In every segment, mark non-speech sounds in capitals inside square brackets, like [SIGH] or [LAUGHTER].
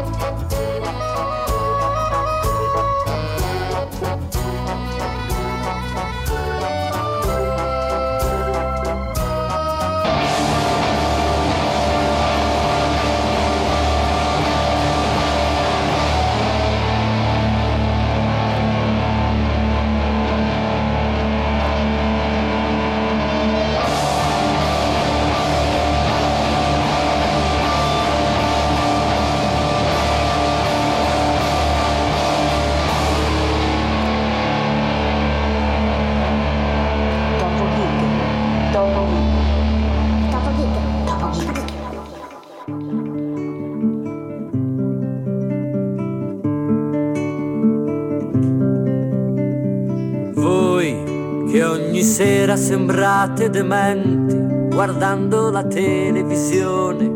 Topo sembrate dementi guardando la televisione,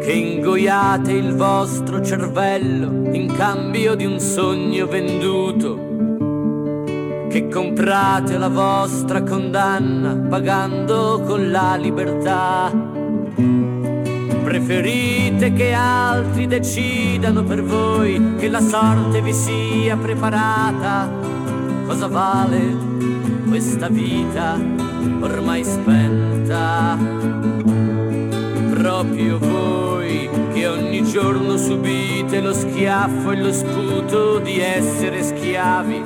che ingoiate il vostro cervello in cambio di un sogno venduto, che comprate la vostra condanna pagando con la libertà. Preferite che altri decidano per voi, che la sorte vi sia preparata. Cosa vale questa vita ormai spenta? Proprio voi che ogni giorno subite lo schiaffo e lo sputo di essere schiavi,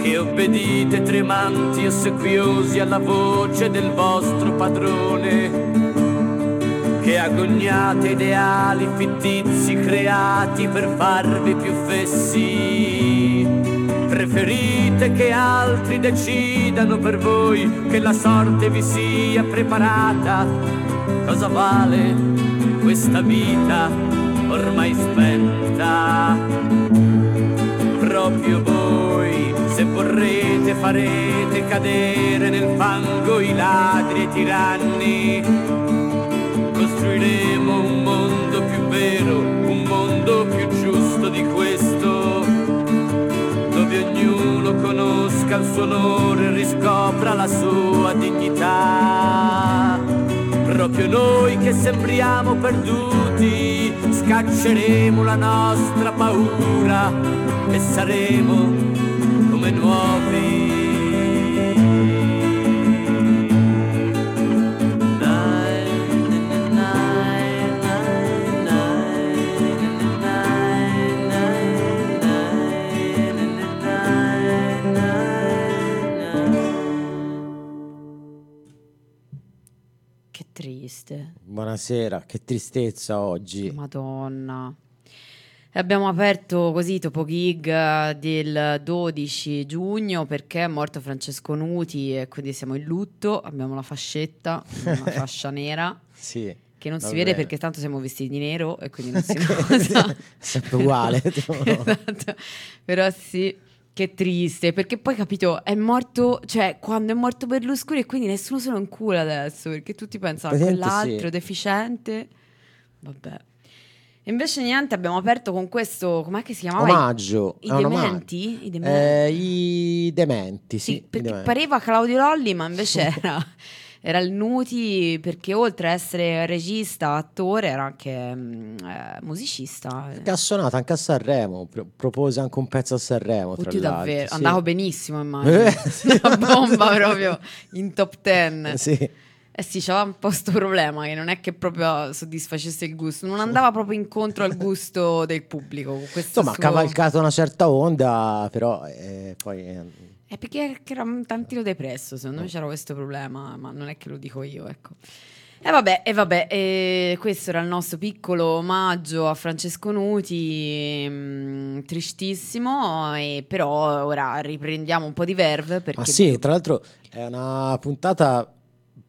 che obbedite tremanti ossequiosi alla voce del vostro padrone che agognate ideali fittizi creati per farvi più fessi. Preferite che altri decidano per voi, che la sorte vi sia preparata. Cosa vale questa vita ormai spenta? Proprio voi, se vorrete, farete cadere nel fango i ladri e i tiranni costruiremo un mondo più vero, un mondo più giusto di questo, ognuno conosca il suo onore e riscopra la sua dignità. Proprio noi che sembriamo perduti, scacceremo la nostra paura e saremo come nuovi. Triste. Buonasera, che tristezza oggi. Madonna. E Abbiamo aperto così Topo Gig eh, del 12 giugno perché è morto Francesco Nuti e quindi siamo in lutto. Abbiamo la fascetta, una [LAUGHS] fascia nera Sì. che non si vede bene. perché tanto siamo vestiti di nero e quindi non si [LAUGHS] [LAUGHS] nota. Sempre uguale. Esatto. Però sì, che triste, perché poi capito, è morto, cioè quando è morto Berlusconi e quindi nessuno se lo incula adesso, perché tutti pensano a quell'altro sì. deficiente. Vabbè. Invece niente, abbiamo aperto con questo, com'è che si chiamava? Omaggio. I omaggio. dementi? I dementi. Eh, I dementi, sì. Sì, i perché dementi. pareva Claudio Lolli, ma invece era, [LAUGHS] era il Nuti, perché oltre a essere regista, attore, era anche mm, eh, musicista. Che ha suonato anche a Sanremo, pro- propose anche un pezzo a Sanremo. tra Oddio, davvero, sì. andavo benissimo, immagino. Eh, [LAUGHS] sì. Una bomba proprio in top 10. Sì. Eh sì, c'aveva un po' sto problema che non è che proprio soddisfacesse il gusto, non andava proprio incontro al gusto del pubblico. questo Insomma, ha suo- cavalcato una certa onda, però eh, poi... eh, È perché che era un tantino depresso, secondo me c'era questo problema, ma non è che lo dico io, ecco. E vabbè, e vabbè, e questo era il nostro piccolo omaggio a Francesco Nuti, mm, tristissimo, e però ora riprendiamo un po' di verve perché... Ma sì, tra l'altro è una puntata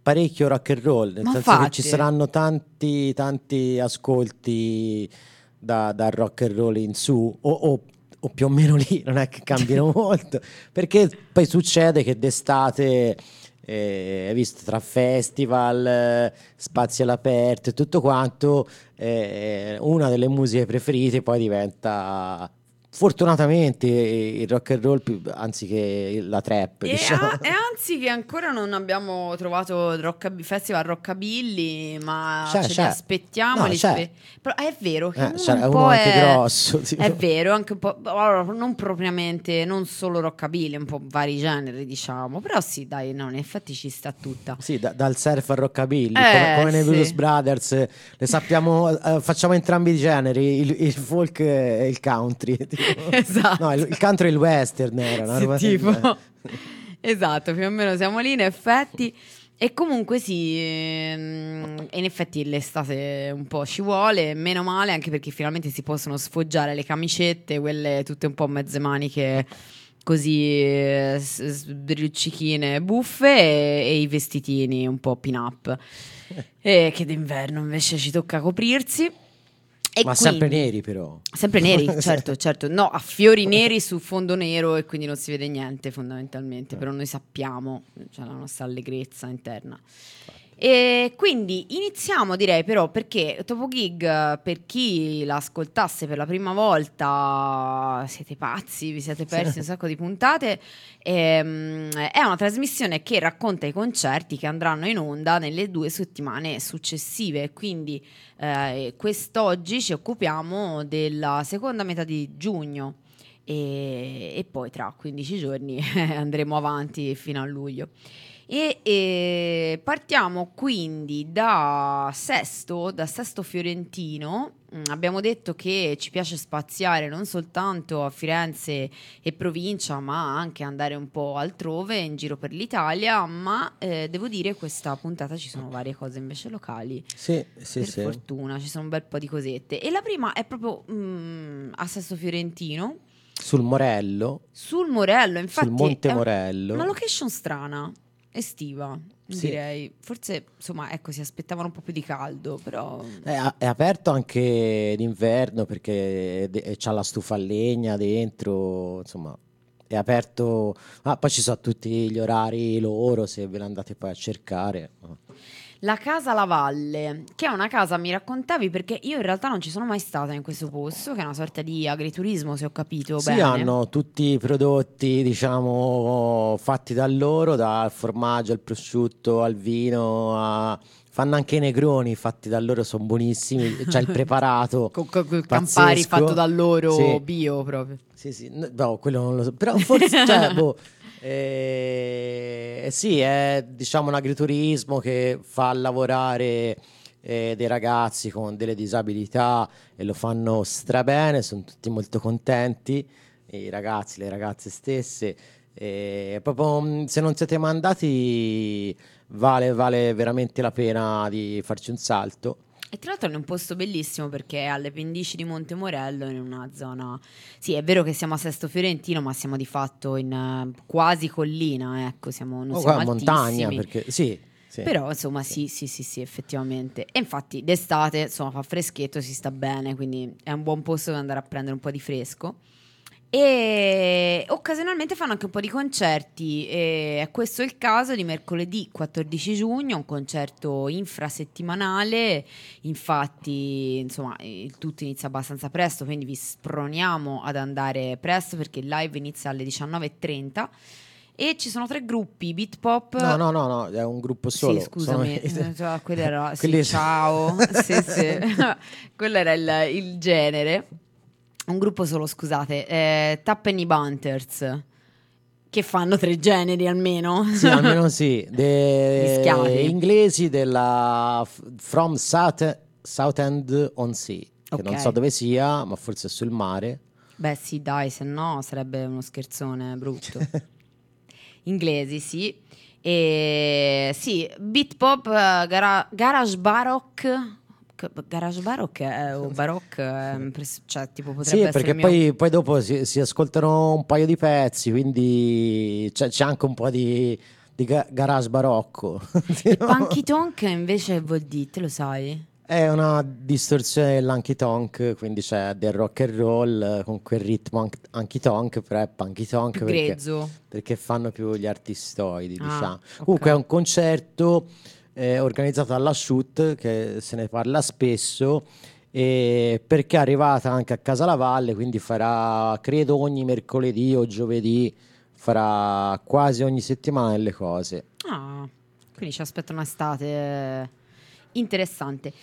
parecchio rock and roll, nel Ma senso che infatti. ci saranno tanti, tanti ascolti da, dal rock and roll in su, o, o- o più o meno lì, non è che cambiano [LAUGHS] molto, perché poi succede che d'estate... eh, hai visto tra festival, eh, spazi all'aperto e tutto quanto, eh, una delle musiche preferite poi diventa fortunatamente il rock and roll più, anziché la trap, E, diciamo. a- e anzi che ancora non abbiamo trovato il Rockabi- Festival Rockabilly, ma C'è, ce li c'è. aspettiamo. No, li c'è. spe- Però è vero che Eh, c'è un uno anche [LAUGHS] è... grosso, tipo. È vero, anche un po'... allora, non propriamente, non solo Rockabilly, un po' vari generi, diciamo. Però sì, dai, no, in effetti ci sta tutta. Sì, da- dal surf al rockabilly, Eh, come, come nei sì. Blues Brothers, eh, le sappiamo, eh, facciamo entrambi i generi, il, il folk e il country. [LAUGHS] Esatto. No, il, country e il western era una Sì, roba tipo. eh. [LAUGHS] esatto, più o meno siamo lì in effetti. E comunque sì, ehm, in effetti l'estate un po' ci vuole, meno male anche perché finalmente si possono sfoggiare le camicette, quelle tutte un po' mezze maniche così eh, s- sdruccichine buffe e, e i vestitini un po' pin up. [LAUGHS] E che d'inverno invece ci tocca coprirsi. E Ma sempre quindi- neri però. Sempre neri, [LAUGHS] certo, certo. No, a fiori neri su fondo nero e quindi non si vede niente fondamentalmente, però noi sappiamo, c'è la nostra allegrezza interna. E quindi iniziamo direi però perché Topo Gig, per chi l'ascoltasse per la prima volta, siete pazzi, vi siete persi un sacco di puntate, ehm, è una trasmissione che racconta i concerti che andranno in onda nelle due settimane successive, quindi eh, quest'oggi ci occupiamo della seconda metà di giugno. E, e poi tra 15 giorni [LAUGHS] andremo avanti fino a luglio. E, e partiamo quindi da Sesto, da Sesto Fiorentino. Mm, Abbiamo detto che ci piace spaziare non soltanto a Firenze e provincia, ma anche andare un po' altrove in giro per l'Italia. Ma eh, devo dire, questa puntata ci sono varie cose invece locali Sì, sì, per sì. fortuna ci sono un bel po' di cosette. E la prima è proprio mm, a Sesto Fiorentino, Sul Morello, sul Morello. Infatti, sul Monte Morello. una location strana, estiva, Sì. direi. Forse, insomma, ecco, si aspettavano un po' più di caldo, però... È, a- è aperto anche d'inverno perché c'ha la stufa a legna dentro, insomma, è aperto. Ah, poi ci sono tutti gli orari loro se ve ne andate poi a cercare. La Casa La Valle, che è una casa, mi raccontavi, perché io in realtà non ci sono mai stata in questo posto, che è una sorta di agriturismo, se ho capito Sì, bene. hanno tutti i prodotti, diciamo, fatti da loro, dal formaggio al prosciutto al vino, a- fanno anche i negroni fatti da loro, sono buonissimi, c'è il [LAUGHS] preparato. Con, con- Campari fatto da loro, Sì. bio proprio. Sì, sì, no, no, quello non lo so, però forse, [LAUGHS] cioè, boh, eh, sì, è diciamo un agriturismo che fa lavorare eh, dei ragazzi con delle disabilità e lo fanno strabene, sono tutti molto contenti, i ragazzi, le ragazze stesse. E proprio mm, se non siete mai andati, vale, vale veramente la pena di farci un salto. E tra l'altro è un posto bellissimo perché è alle pendici di Monte Morello, in una zona... Sì, è vero che siamo a Sesto Fiorentino, ma siamo di fatto in eh, quasi collina, ecco, siamo, non Oh, siamo montagna, perché sì, sì. Però insomma sì, sì, sì, sì, effettivamente. E infatti d'estate insomma fa freschetto, si sta bene, quindi è un buon posto dove andare a prendere un po' di fresco. E occasionalmente fanno anche un po' di concerti. E questo è il caso di mercoledì 14 giugno, un concerto infrasettimanale. Infatti, insomma, il tutto inizia abbastanza presto, quindi vi sproniamo ad andare presto perché il live inizia alle 19.30. E ci sono tre gruppi, Beat Pop. No, no, no, no, è un gruppo solo. Sì, scusami, Sono- cioè, quello era, sì, Quelli- ciao, [LAUGHS] sì, sì. [LAUGHS] quello era il, il genere. Un gruppo solo, scusate, eh, Tappenny Bunters, che fanno tre generi almeno. Sì, almeno sì. [LAUGHS] De- Mischiati. inglesi della From South, Southend on Sea, che non so dove sia, ma forse è sul mare. Beh sì, dai, se no sarebbe uno scherzone brutto. [LAUGHS] Inglesi, sì. E sì, beat pop, eh, gara- garage baroque. Garage baroque è, o baroque, è impres- cioè tipo potrebbe Sì, perché il mio- poi, poi dopo si, si ascoltano un paio di pezzi, quindi c'è, c'è anche un po' di, di ga- garage barocco. [LAUGHS] Punky Tonk invece vuol dire, te lo sai? È una distorsione dell'anky tonk, quindi c'è del rock and roll con quel ritmo anky tonk, però è punky tonk perché, perché fanno più gli artistoidi, Ah, diciamo. ok. Comunque è un concerto eh, organizzato dalla Shoot, che se ne parla spesso, e perché è arrivata anche a Casa Lavalle, quindi farà, credo ogni mercoledì o giovedì, farà quasi ogni settimana delle cose. Ah, quindi ci aspetta un'estate interessante.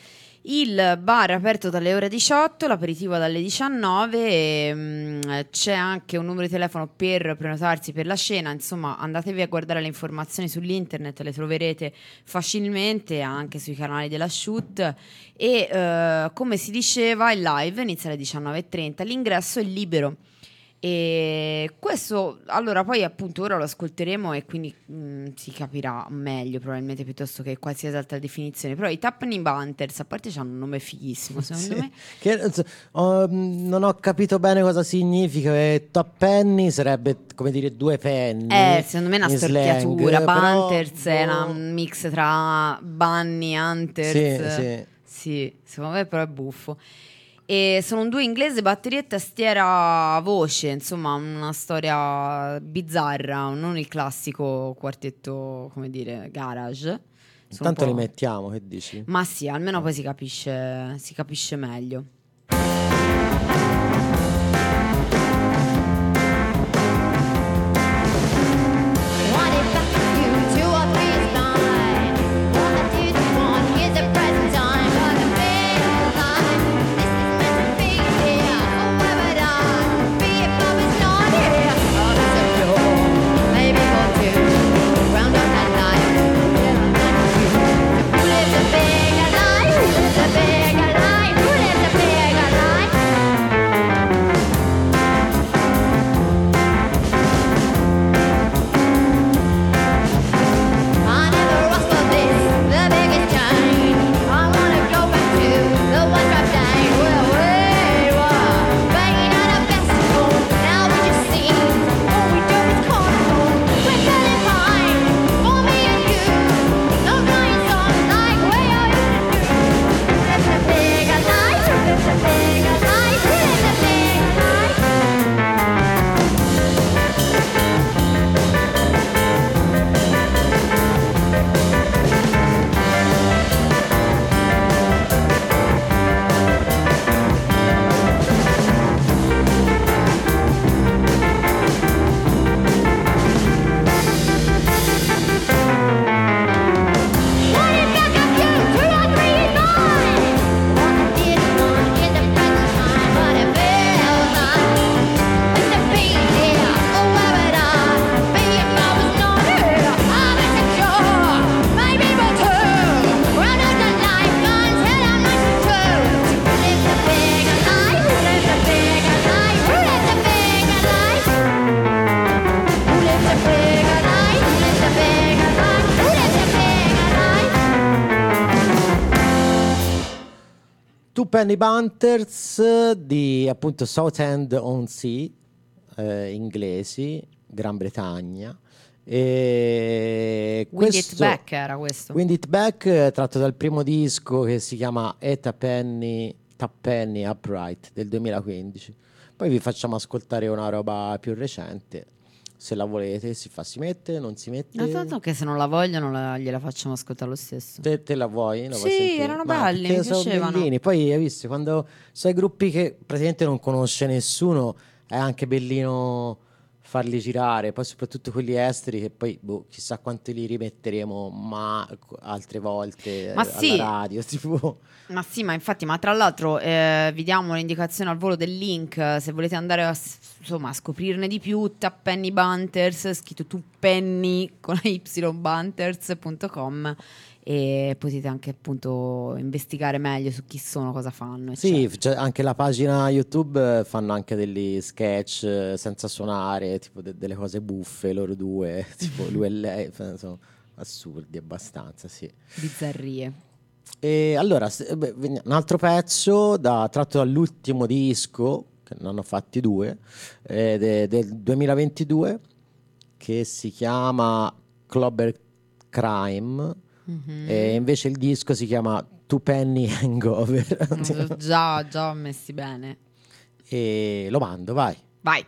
Il bar è aperto dalle ore 18, l'aperitivo dalle 19 e mm, c'è anche un numero di telefono per prenotarsi per la cena, insomma andatevi a guardare le informazioni sull'internet, le troverete facilmente anche sui canali della Shoot e eh, come si diceva il live inizia alle 19.30, l'ingresso è libero. E questo, allora, poi appunto ora lo ascolteremo e quindi mh, si capirà meglio probabilmente piuttosto che qualsiasi altra definizione. Però i Tappening Bunters, a parte hanno un nome fighissimo, secondo Sì, me. [LAUGHS] che, oh, non ho capito bene cosa significa. eh, top penny sarebbe come dire due penny. Eh, secondo me è una storpiatura. slang, però, Bunters è boh. un mix tra Bunny, Hunters. Sì, sì. Sì, secondo me però è buffo. E sono un due inglese, batteria e tastiera voce, insomma, una storia bizzarra, non il classico quartetto, come dire, garage. Intanto li mettiamo, che dici? Ma sì, almeno poi si capisce, si capisce meglio. Penny Bunters di appunto Southend on Sea, eh, inglesi, Gran Bretagna. E Wind It questo- Back era questo. Wind It Back, eh, tratto dal primo disco che si chiama Eta Penny, Penny Upright del 2015. Poi vi facciamo ascoltare una roba più recente. Se la volete, si fa, si mette, non si mette. No, tanto che se non la vogliono la- gliela facciamo ascoltare lo stesso. Te, te la vuoi? La vuoi Sì, sentire? erano Ma belli, mi piacevano. bellini. Poi hai visto quando sai gruppi che praticamente non conosce nessuno, è anche bellino farli girare. Poi, soprattutto quelli esteri, che poi boh, chissà quanti li rimetteremo, ma altre volte Ma eh, sì. alla radio. [LAUGHS] Tipo, Ma sì, ma infatti, ma tra l'altro eh, vi diamo un'indicazione al volo del link se volete andare a, s- insomma, a scoprirne di più, Tappenny Bunters, scritto tu penny con la ybunters.com e potete anche appunto investigare meglio su chi sono, cosa fanno. sì, eccetera. c'è anche la pagina YouTube eh, fanno anche degli sketch eh, senza suonare, tipo de- delle cose buffe, loro due, [LAUGHS] tipo lui e lei, sono assurdi abbastanza, sì. Bizzarrie. E allora, un altro pezzo da- tratto dall'ultimo disco, ne hanno fatti due, eh, de- del 2022, che si chiama Clubber Crime, Mhm. e invece il disco si chiama Two Penny Hangover. Mm, già, già messi bene. e lo mando, vai. Vai.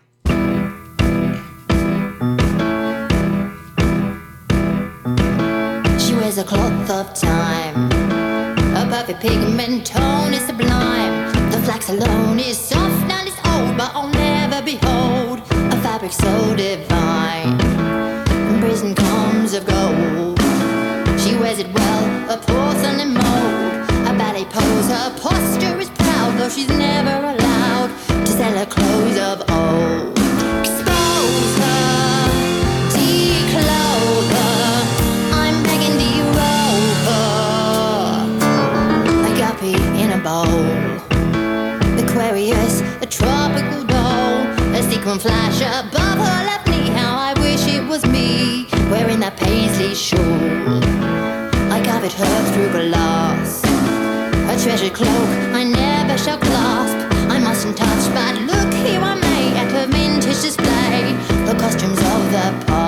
She wears a cloth of time. Her perfect pigment tone is sublime. Barcelona is soft and it's old, but I'll never behold a fabric so divine. Brazen combs of gold. She wears it well, a porcelain mold. A ballet pose, her posture is proud, though she's never allowed to sell her clothes of old. Flash above her left knee. How I wish it was me wearing that paisley shawl. I covered her through glass. A treasured cloak I never shall clasp. I mustn't touch, but look here I may at her vintage display. The costumes of the past.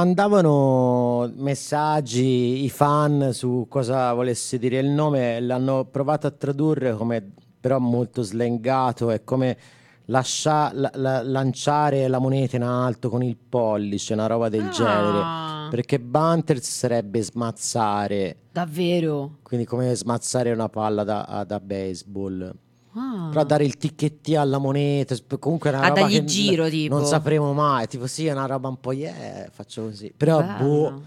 Mandavano messaggi i fan su cosa volesse dire il nome, l'hanno provato a tradurre come però molto slengato, è come lascia- la- la- lanciare la moneta in alto con il pollice, una roba del Ah. genere, perché Bunters sarebbe smazzare, Davvero? quindi come smazzare una palla da, da baseball. Ah. Però dare il ticchettio alla moneta, comunque è una A roba che giro, n- tipo. non sapremo mai, tipo sì, è una roba un po' yeah, faccio così. Però boh,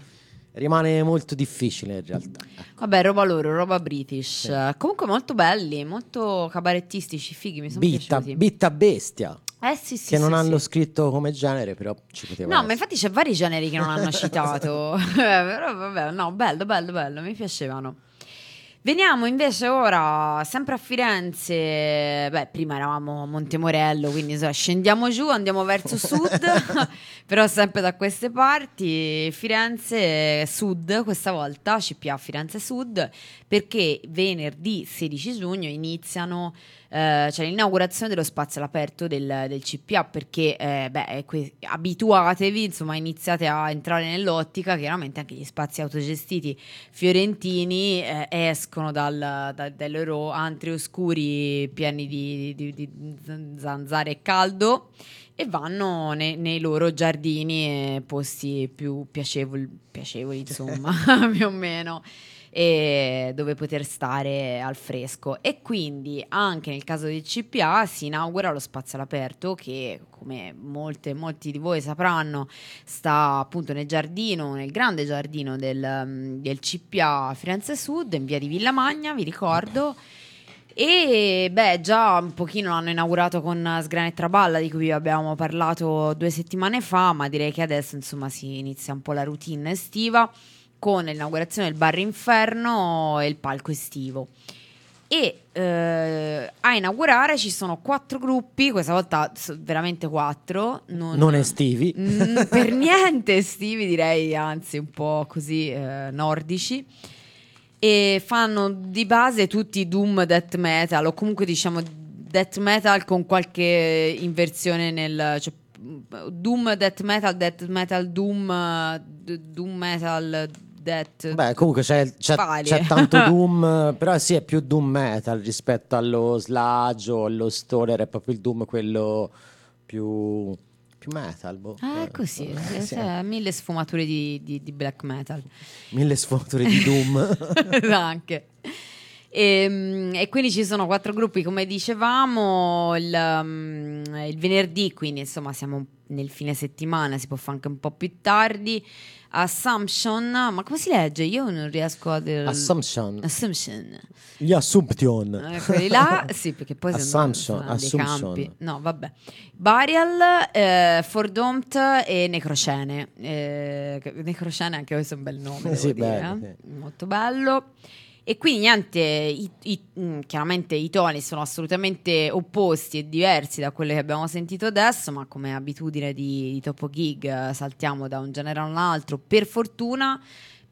rimane molto difficile in realtà. Vabbè, roba loro, roba british. Comunque molto belli, molto cabarettistici, fighi, mi sono Bitta, piaciuti. bitta bestia, eh sì, sì, che non sì, hanno sì. scritto come genere, però ci poteva No, ma essere. infatti c'è vari generi che non hanno citato. [LAUGHS] [LAUGHS] Eh, Però vabbè, no, bello, bello, bello, mi piacevano. Veniamo invece ora sempre a Firenze. Beh, prima eravamo a Montemorello, quindi insomma, scendiamo giù, andiamo verso sud, [LAUGHS] però sempre da queste parti. Firenze Sud, questa volta CPA Firenze Sud, perché venerdì 16 giugno iniziano eh, c'è l'inaugurazione dello spazio all'aperto del, del CPA perché eh, beh, que- abituatevi, insomma, iniziate a entrare nell'ottica, chiaramente anche gli spazi autogestiti fiorentini eh, escono dal, da- dai loro antri oscuri pieni di, di- di- di zan- zanzare e caldo e vanno ne- nei loro giardini e posti più piacevoli, piacevoli insomma, [LAUGHS] più o meno e dove poter stare al fresco. E quindi anche nel caso del CPA si inaugura lo spazio all'aperto che come molte, molti di voi sapranno sta appunto nel giardino nel grande giardino del, del CPA Firenze Sud in via di Villa Magna vi ricordo. E beh, già un pochino l'hanno inaugurato con Sgrana e Traballa, di cui abbiamo parlato due settimane fa, ma direi che adesso insomma si inizia un po' la routine estiva con l'inaugurazione del Bar Inferno e il palco estivo. E eh, a inaugurare ci sono quattro gruppi, questa volta veramente quattro. Non, Non estivi. [LAUGHS] Mm, per niente estivi, direi, anzi un po' così eh, nordici. E fanno di base tutti doom death metal, o comunque diciamo death metal con qualche inversione nel. Cioè, doom death metal, death metal doom, doom metal death. Beh, comunque c'è, c'è- c'è tanto [LAUGHS] Doom, però sì, è più Doom Metal rispetto allo Sludge o allo Stoner, è proprio il Doom quello più, più metal. boh. Ah, è così, eh, sì, mille sfumature di, di- di black metal. Mille sfumature di Doom. [LAUGHS] anche. E, e quindi ci sono quattro gruppi, come dicevamo, il, um, il venerdì, quindi insomma siamo nel fine settimana, si può fare anche un po' più tardi. Assumption, ma come si legge? Io non riesco a dire. Assumption. Assumption. Gli Assumption. Eh, quelli là, [LAUGHS] sì, perché poi sono, Assumption, sono dei Assumption. campi. No, vabbè. Burial, eh, Fordomt e Necrocene. Eh, Necrocene anche questo è un bel nome, devo Sì, bello, eh. molto bello. E quindi niente, i- i- mm, chiaramente i toni sono assolutamente opposti e diversi da quelli che abbiamo sentito adesso, ma come abitudine di, di Topo Gig eh, saltiamo da un genere a un altro, per fortuna,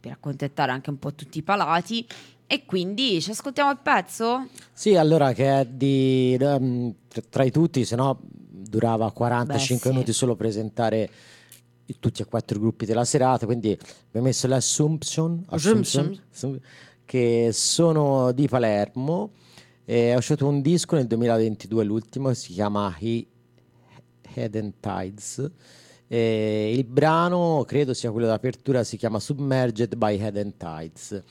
per accontentare anche un po' tutti i palati. E quindi ci ascoltiamo il pezzo? Sì, allora che è di ehm, tra- i tutti, se no durava 45 Beh, sì. minuti solo presentare tutti e quattro i gruppi della serata, quindi abbiamo messo l'Assumption, Assumption. Assumption, Assum- che sono di Palermo. E è uscito un disco nel 2022, l'ultimo, si chiama He- Head Tides. E il brano, credo sia quello d'apertura, si chiama Submerged by Head Tides.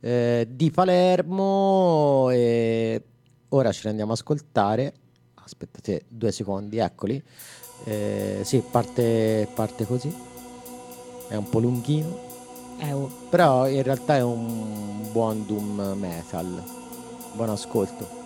Eh, di Palermo e ora ce ne andiamo a ascoltare. Aspettate due secondi, eccoli. Eh, sì, parte, parte così. È un po' lunghino, Oh. però in realtà è un buon doom metal. Buon ascolto.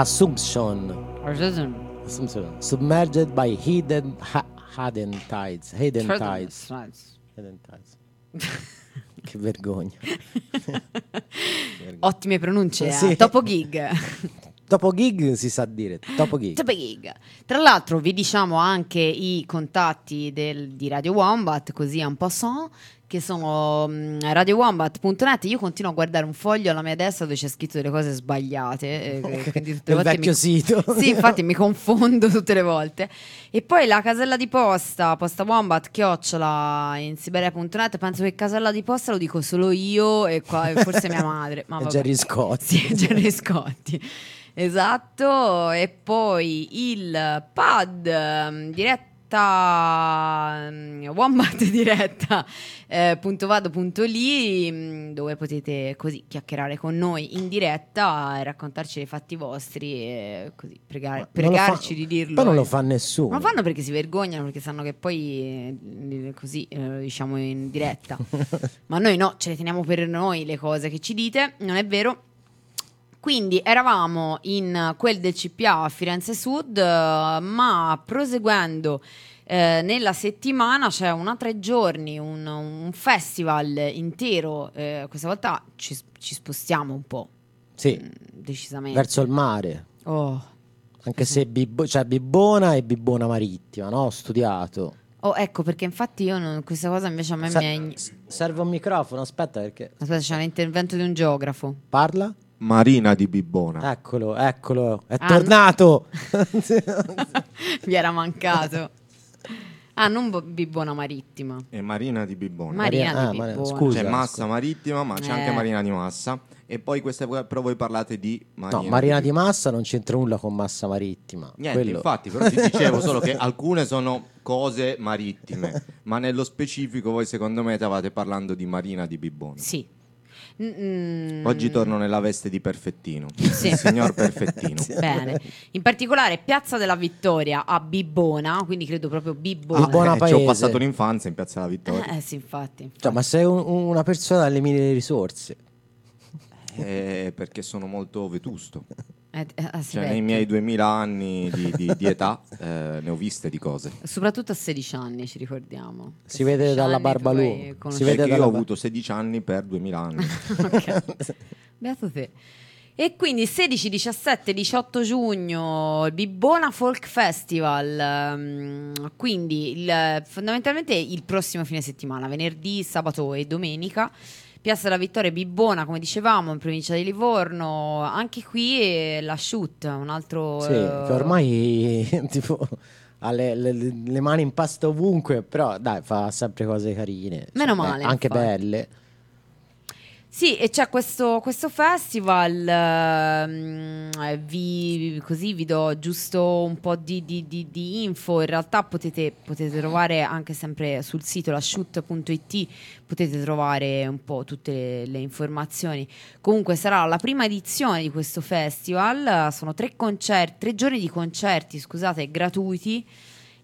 Assumption. Assumption. Submerged by hidden, ha- hidden tides. Hidden tides. Hidden tides. [LAUGHS] che [LAUGHS] vergogna. Ottime pronunce, Sì. eh. Topo Gig. [LAUGHS] Dopo gig si sa dire. Dopo gig. Topo Gig. Tra l'altro vi diciamo anche i contatti del- di Radio Wombat, così un po' so, che sono mm, radiowombat.net. Io continuo a guardare un foglio alla mia destra dove c'è scritto delle cose sbagliate. eh, [LAUGHS] quindi tutte le Nel volte vecchio mi- sito. [LAUGHS] Sì, infatti mi [LAUGHS] confondo tutte le volte. E poi la casella di posta, posta wombat, chiocciola in siberia.net. Penso che casella di posta lo dico solo io e qua, forse mia madre. Ma. Gerry Scotti. Sì, Gerry Scotti. Esatto, e poi il pad ehm, diretta mm, Wombat [LAUGHS] diretta eh, punto vado punto lì mm, dove potete così chiacchierare con noi in diretta e raccontarci dei fatti vostri e così pregare- lo fa- pregarci di dirlo Poi non lo fa nessuno. Ma lo fanno perché si vergognano, perché sanno che poi eh, così eh, diciamo in diretta. [LAUGHS] Ma noi no, ce le teniamo per noi le cose che ci dite, non è vero. Quindi eravamo in quel del CPA a Firenze Sud, eh, ma proseguendo eh, nella settimana c'è una tre giorni, un, un festival intero. eh, questa volta ci, ci spostiamo un po', Sì, mm, decisamente. verso il mare. Oh. Anche se Bibbo- c'è Bibbona e Bibbona Marittima, no? Ho studiato. Oh, ecco, perché infatti io non- questa cosa invece a me Se- mi è... serve un microfono, aspetta perché... Aspetta, c'è l'intervento di un geografo. Parla? Marina di Bibbona. Eccolo, eccolo, è Ah, tornato! [LAUGHS] Mi era mancato. Ah, non Bo- Bibbona Marittima. E Marina di Bibbona. Marina ah, di Marina, Bibbona. scusa. c'è Massa Marittima, ma c'è Eh. anche Marina di Massa. E poi queste però voi parlate di Marina. No, Marina di Massa non c'entra nulla con Massa Marittima. Niente, Quello- infatti, però ti dicevo solo che [LAUGHS] alcune sono cose marittime, ma nello specifico voi secondo me stavate parlando di Marina di Bibbona. Sì. Mm, Oggi torno nella veste di Perfettino, Sì. il signor [LAUGHS] Perfettino. Bene. In particolare Piazza della Vittoria a Bibbona, quindi credo proprio Bibbona. Ah, buona Eh, ci ho passato l'infanzia in Piazza della Vittoria. Eh sì, infatti. infatti. Cioè, ma sei un- una persona dalle mille risorse. Eh, perché sono molto vetusto. [LAUGHS] Eh, eh, ah, Cioè, nei miei 2000 anni di, di- di età eh, ne ho viste di cose. Soprattutto a 16 anni, ci ricordiamo. Che Si vede 16 dalla barba lunga. Si vede Perché io ho avuto 16 anni per 2000 anni. [LAUGHS] Ok. Beato te. E quindi 16, 17, 18 giugno il Bibbona Folk Festival, ehm, quindi il- fondamentalmente il prossimo fine settimana, venerdì, sabato e domenica. Piazza della Vittoria Bibbona, come dicevamo, in provincia di Livorno, anche qui eh, la shoot, un altro... Sì, eh, che ormai [LAUGHS] tipo ha le, le- le mani in pasta ovunque, però dai, fa sempre cose carine. Meno Cioè, male, anche infatti. belle. Sì, e c'è questo, questo festival, ehm, eh, vi, così vi do giusto un po' di, di- di- di info, in realtà potete, potete trovare anche sempre sul sito lashoot.it, potete trovare un po' tutte le, le informazioni. Comunque sarà la prima edizione di questo festival, sono tre concerti, tre giorni di concerti, scusate, gratuiti.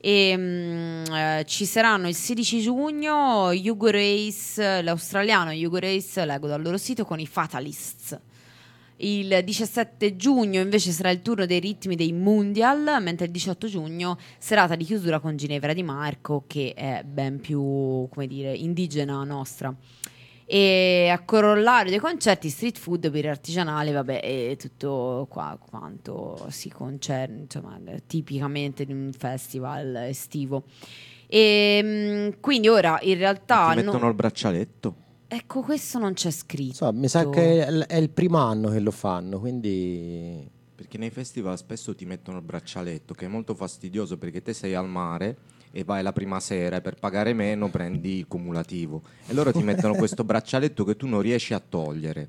E mm, eh, ci saranno il 16 giugno Hugo Race, l'australiano Hugo Race, leggo dal loro sito, con i Fatalists. Il 17 giugno invece sarà il turno dei ritmi dei Mundial, mentre il 18 giugno serata di chiusura con Ginevra Di Marco, che è ben più, come dire, indigena nostra. E a corollario dei concerti, street food per artigianale, vabbè, e tutto qua quanto si concerne, insomma, tipicamente di un festival estivo. E mm, quindi ora in realtà. Ti mettono no- il braccialetto. ecco, questo non c'è scritto. So, mi sa che è è il primo anno che lo fanno, quindi Perché nei festival spesso ti mettono il braccialetto, che è molto fastidioso perché te sei al mare e vai la prima sera e per pagare meno prendi il cumulativo. E loro ti mettono [LAUGHS] questo braccialetto che tu non riesci a togliere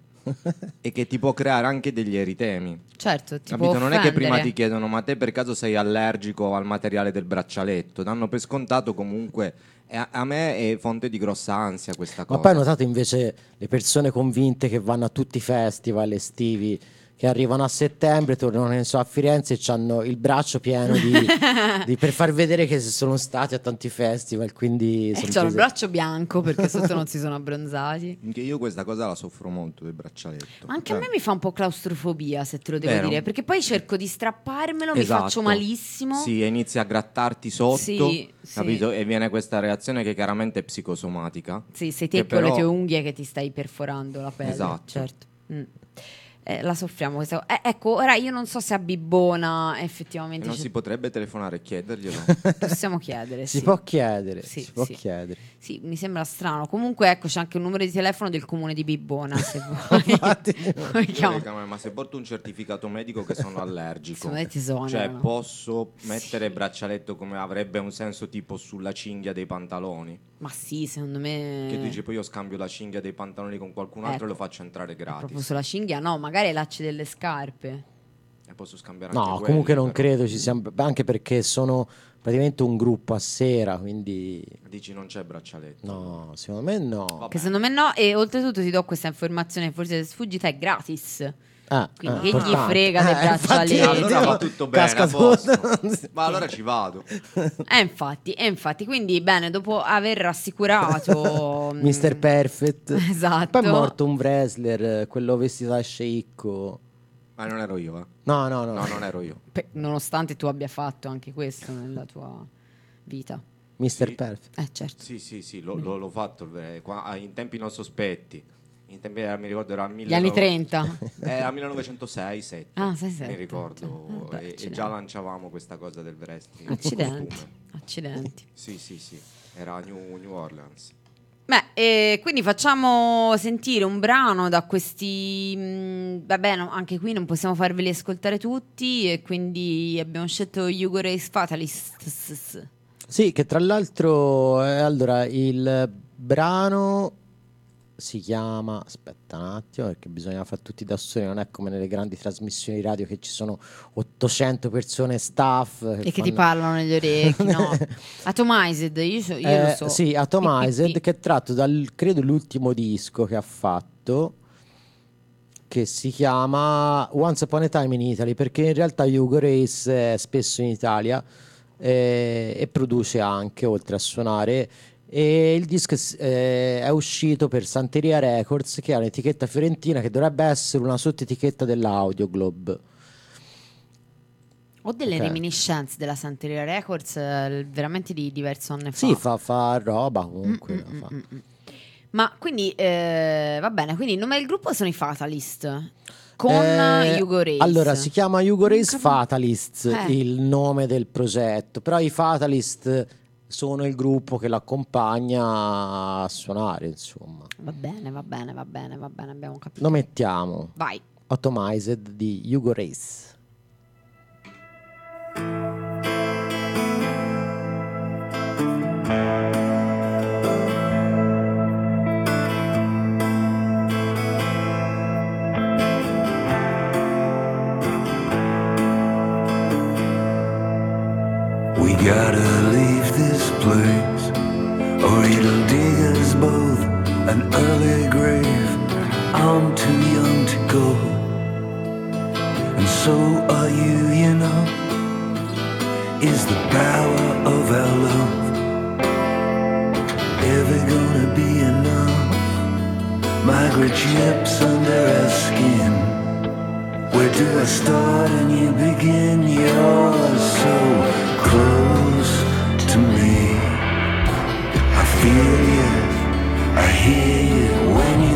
e che ti può creare anche degli eritemi. Certo, ti Capito? può Non è che prima ti chiedono, ma te per caso sei allergico al materiale del braccialetto? Danno per scontato comunque. A, a me è fonte di grossa ansia questa cosa. Ma poi ho notato invece le persone convinte che vanno a tutti i festival estivi che arrivano a settembre, tornano so, a Firenze e hanno il braccio pieno di, [LAUGHS] di- per far vedere che sono stati a tanti festival. Quindi E son c'ho il braccio bianco perché sotto non [LAUGHS] si sono abbronzati. Anche io questa cosa la soffro molto del braccialetto. Ma anche a Eh. me mi fa un po' claustrofobia, se te lo devo Vero. dire, perché poi cerco di strapparmelo, mi Esatto. faccio malissimo. Sì, e inizi a grattarti sotto, Sì, sì. capito? E viene questa reazione che chiaramente è psicosomatica. Sì, sei te con le però- tue unghie che ti stai perforando la pelle. Esatto. Certo. Mm. Eh, la soffriamo questa eh, Ecco, ora io non so se a Bibbona E effettivamente non c'è- si potrebbe telefonare e chiederglielo. [LAUGHS] possiamo chiedere. Si sì. può chiedere, Sì, si può sì. chiedere. Sì, mi sembra strano. Comunque, ecco, c'è anche un numero di telefono del comune di Bibbona. [LAUGHS] Se vuoi. [LAUGHS] Ma se porto un certificato medico che sono allergico, esonerano. cioè posso mettere braccialetto come avrebbe un senso tipo sulla cinghia dei pantaloni? Ma sì, secondo me. Che tu dici poi io scambio la cinghia dei pantaloni con qualcun altro e Ecco. lo faccio entrare Proprio gratis. sulla cinghia, no, magari lacci delle scarpe. E posso scambiare anche No, quelli, comunque non però. credo ci sia, anche perché sono praticamente un gruppo a sera, quindi Dici non c'è braccialetto. no, secondo me no. Vabbè. Che secondo me no. E oltretutto ti do questa informazione, forse sfuggita, è gratis. Ah, Quindi ah, che gli importante. frega dei infatti, braccialetti? Allora va tutto bene, casca a posto. tutto. Ma allora ci vado. E infatti, e infatti, quindi bene, dopo aver rassicurato [LAUGHS] mm, Mr. Perfect. Esatto. Poi è morto un wrestler, quello vestito da sceicco. Ma non ero io, eh. No, no, no. No, non ero io. pe- nonostante tu abbia fatto anche questo nella tua vita. Mr. Sì. Perfect. Eh, certo. Sì, sì, sì, l'ho, l'ho- l'ho fatto eh, qua- in tempi non sospetti. In tempi, eh, mi ricordo era Gli 1900 anni 30. Era 1906, 7. Ah, sei, sette. Mi ricordo. Ah, beh, e- e, già lanciavamo questa cosa del wrestling. Accidenti. Accidenti. [LAUGHS] Sì, sì, sì. Era a New, New Orleans. Beh, e quindi facciamo sentire un brano da questi. mh, vabbè, no, anche qui non possiamo farveli ascoltare tutti. E quindi abbiamo scelto Hugo Race Fatalists. Sì, che tra l'altro, eh, allora, il brano si chiama, aspetta un attimo perché bisogna fare tutti da soli, non è come nelle grandi trasmissioni radio che ci sono 800 persone staff. E che ti fanno- parlano negli orecchi, no? [LAUGHS] Atomized, io, so- io Eh, lo so. Sì, Atomized, che è tratto dal, credo, l'ultimo disco che ha fatto, che si chiama Once Upon a Time in Italy, perché in realtà Hugo Race è spesso in Italia eh, e produce anche, oltre a suonare. E il disco eh, è uscito per Santeria Records, che è un'etichetta fiorentina che dovrebbe essere una sottoetichetta dell'Audio Globe. Ho delle Ok. reminiscenze della Santeria Records eh, veramente di diversi anni fa. Sì, fa, fa roba comunque. Mm, mm, fa. mm, mm. Ma quindi eh, va bene, quindi il nome del gruppo sono i Fatalist con Eh, Hugo Race. Allora, si chiama Hugo Race capisco. Fatalists, Eh. il nome del progetto, però i Fatalist sono il gruppo che l'accompagna a suonare, insomma. Va bene, va bene, va bene, va bene, abbiamo capito. Lo mettiamo, Vai. Atomized di Hugo Race. We gotta place, or it'll dig us both an early grave. I'm too young to go, and so are you, you know. Is the power of our love ever gonna be enough? Migrate chips under our skin. Where do I start and you begin? You're so close to me. Feel you, I hear you when you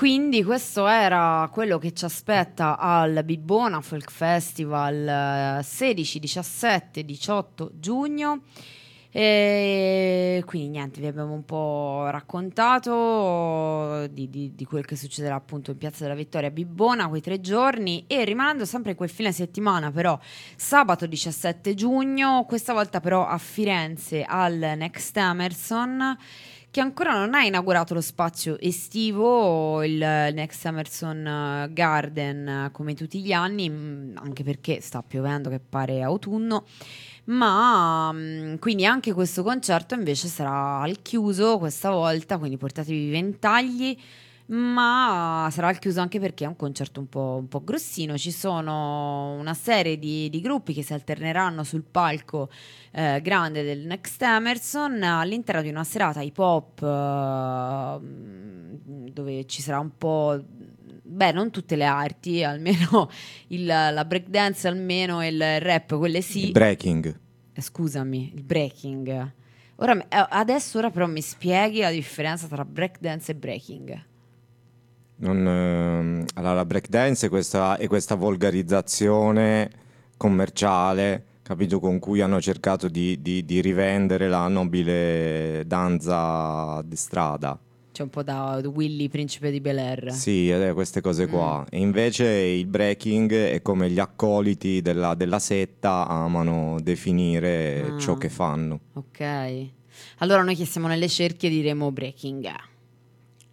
quindi, questo era quello che ci aspetta al Bibbona Folk Festival eh, 16, 17, 18 giugno. E quindi niente, vi abbiamo un po' raccontato di, di- di quel che succederà appunto in Piazza della Vittoria a Bibbona quei tre giorni e rimanendo sempre in quel fine settimana però sabato 17 giugno, questa volta però a Firenze al Next Emerson che ancora non ha inaugurato lo spazio estivo, il Next Emerson eh, Garden, eh, come tutti gli anni, mh, anche perché sta piovendo che pare autunno. Ma mh, quindi anche questo concerto invece sarà al chiuso questa volta, quindi portatevi i ventagli. Ma sarà al chiuso anche perché è un concerto un po', un po' grossino. Ci sono una serie di, di gruppi che si alterneranno sul palco eh, grande del Next Emerson all'interno di una serata hip hop eh, dove ci sarà un po'. Beh, non tutte le arti, [LAUGHS] almeno il, la breakdance, almeno il rap, quelle sì. Il breaking. Eh, Scusami, il breaking. Ora, eh, adesso ora però mi spieghi la differenza tra breakdance e breaking. Non, ehm, allora, la breakdance è questa, è questa volgarizzazione commerciale, capito, con cui hanno cercato di, di- di rivendere la nobile danza di strada. C'è un po' da Willy, principe di Bel Air. Sì, eh, queste cose qua. E invece il breaking è come gli accoliti della, della setta amano definire Ah. ciò che fanno. Ok. Allora noi che siamo nelle cerchie diremo breaking.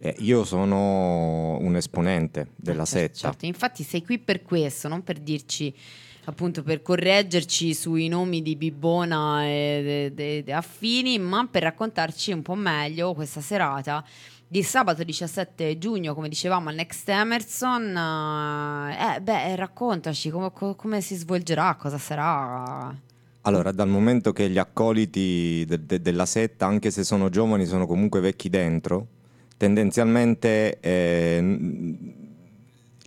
Eh, io sono un esponente della Eh, certo, setta. certo. Infatti sei qui per questo, non per dirci appunto per correggerci sui nomi di Bibbona e de- de- affini, ma per raccontarci un po' meglio questa serata di sabato 17 giugno, come dicevamo al Next Emerson. eh, eh, beh, raccontaci come, co- come si svolgerà, cosa sarà. Allora, dal momento che gli accoliti de- de- della setta, anche se sono giovani, sono comunque vecchi dentro, tendenzialmente eh,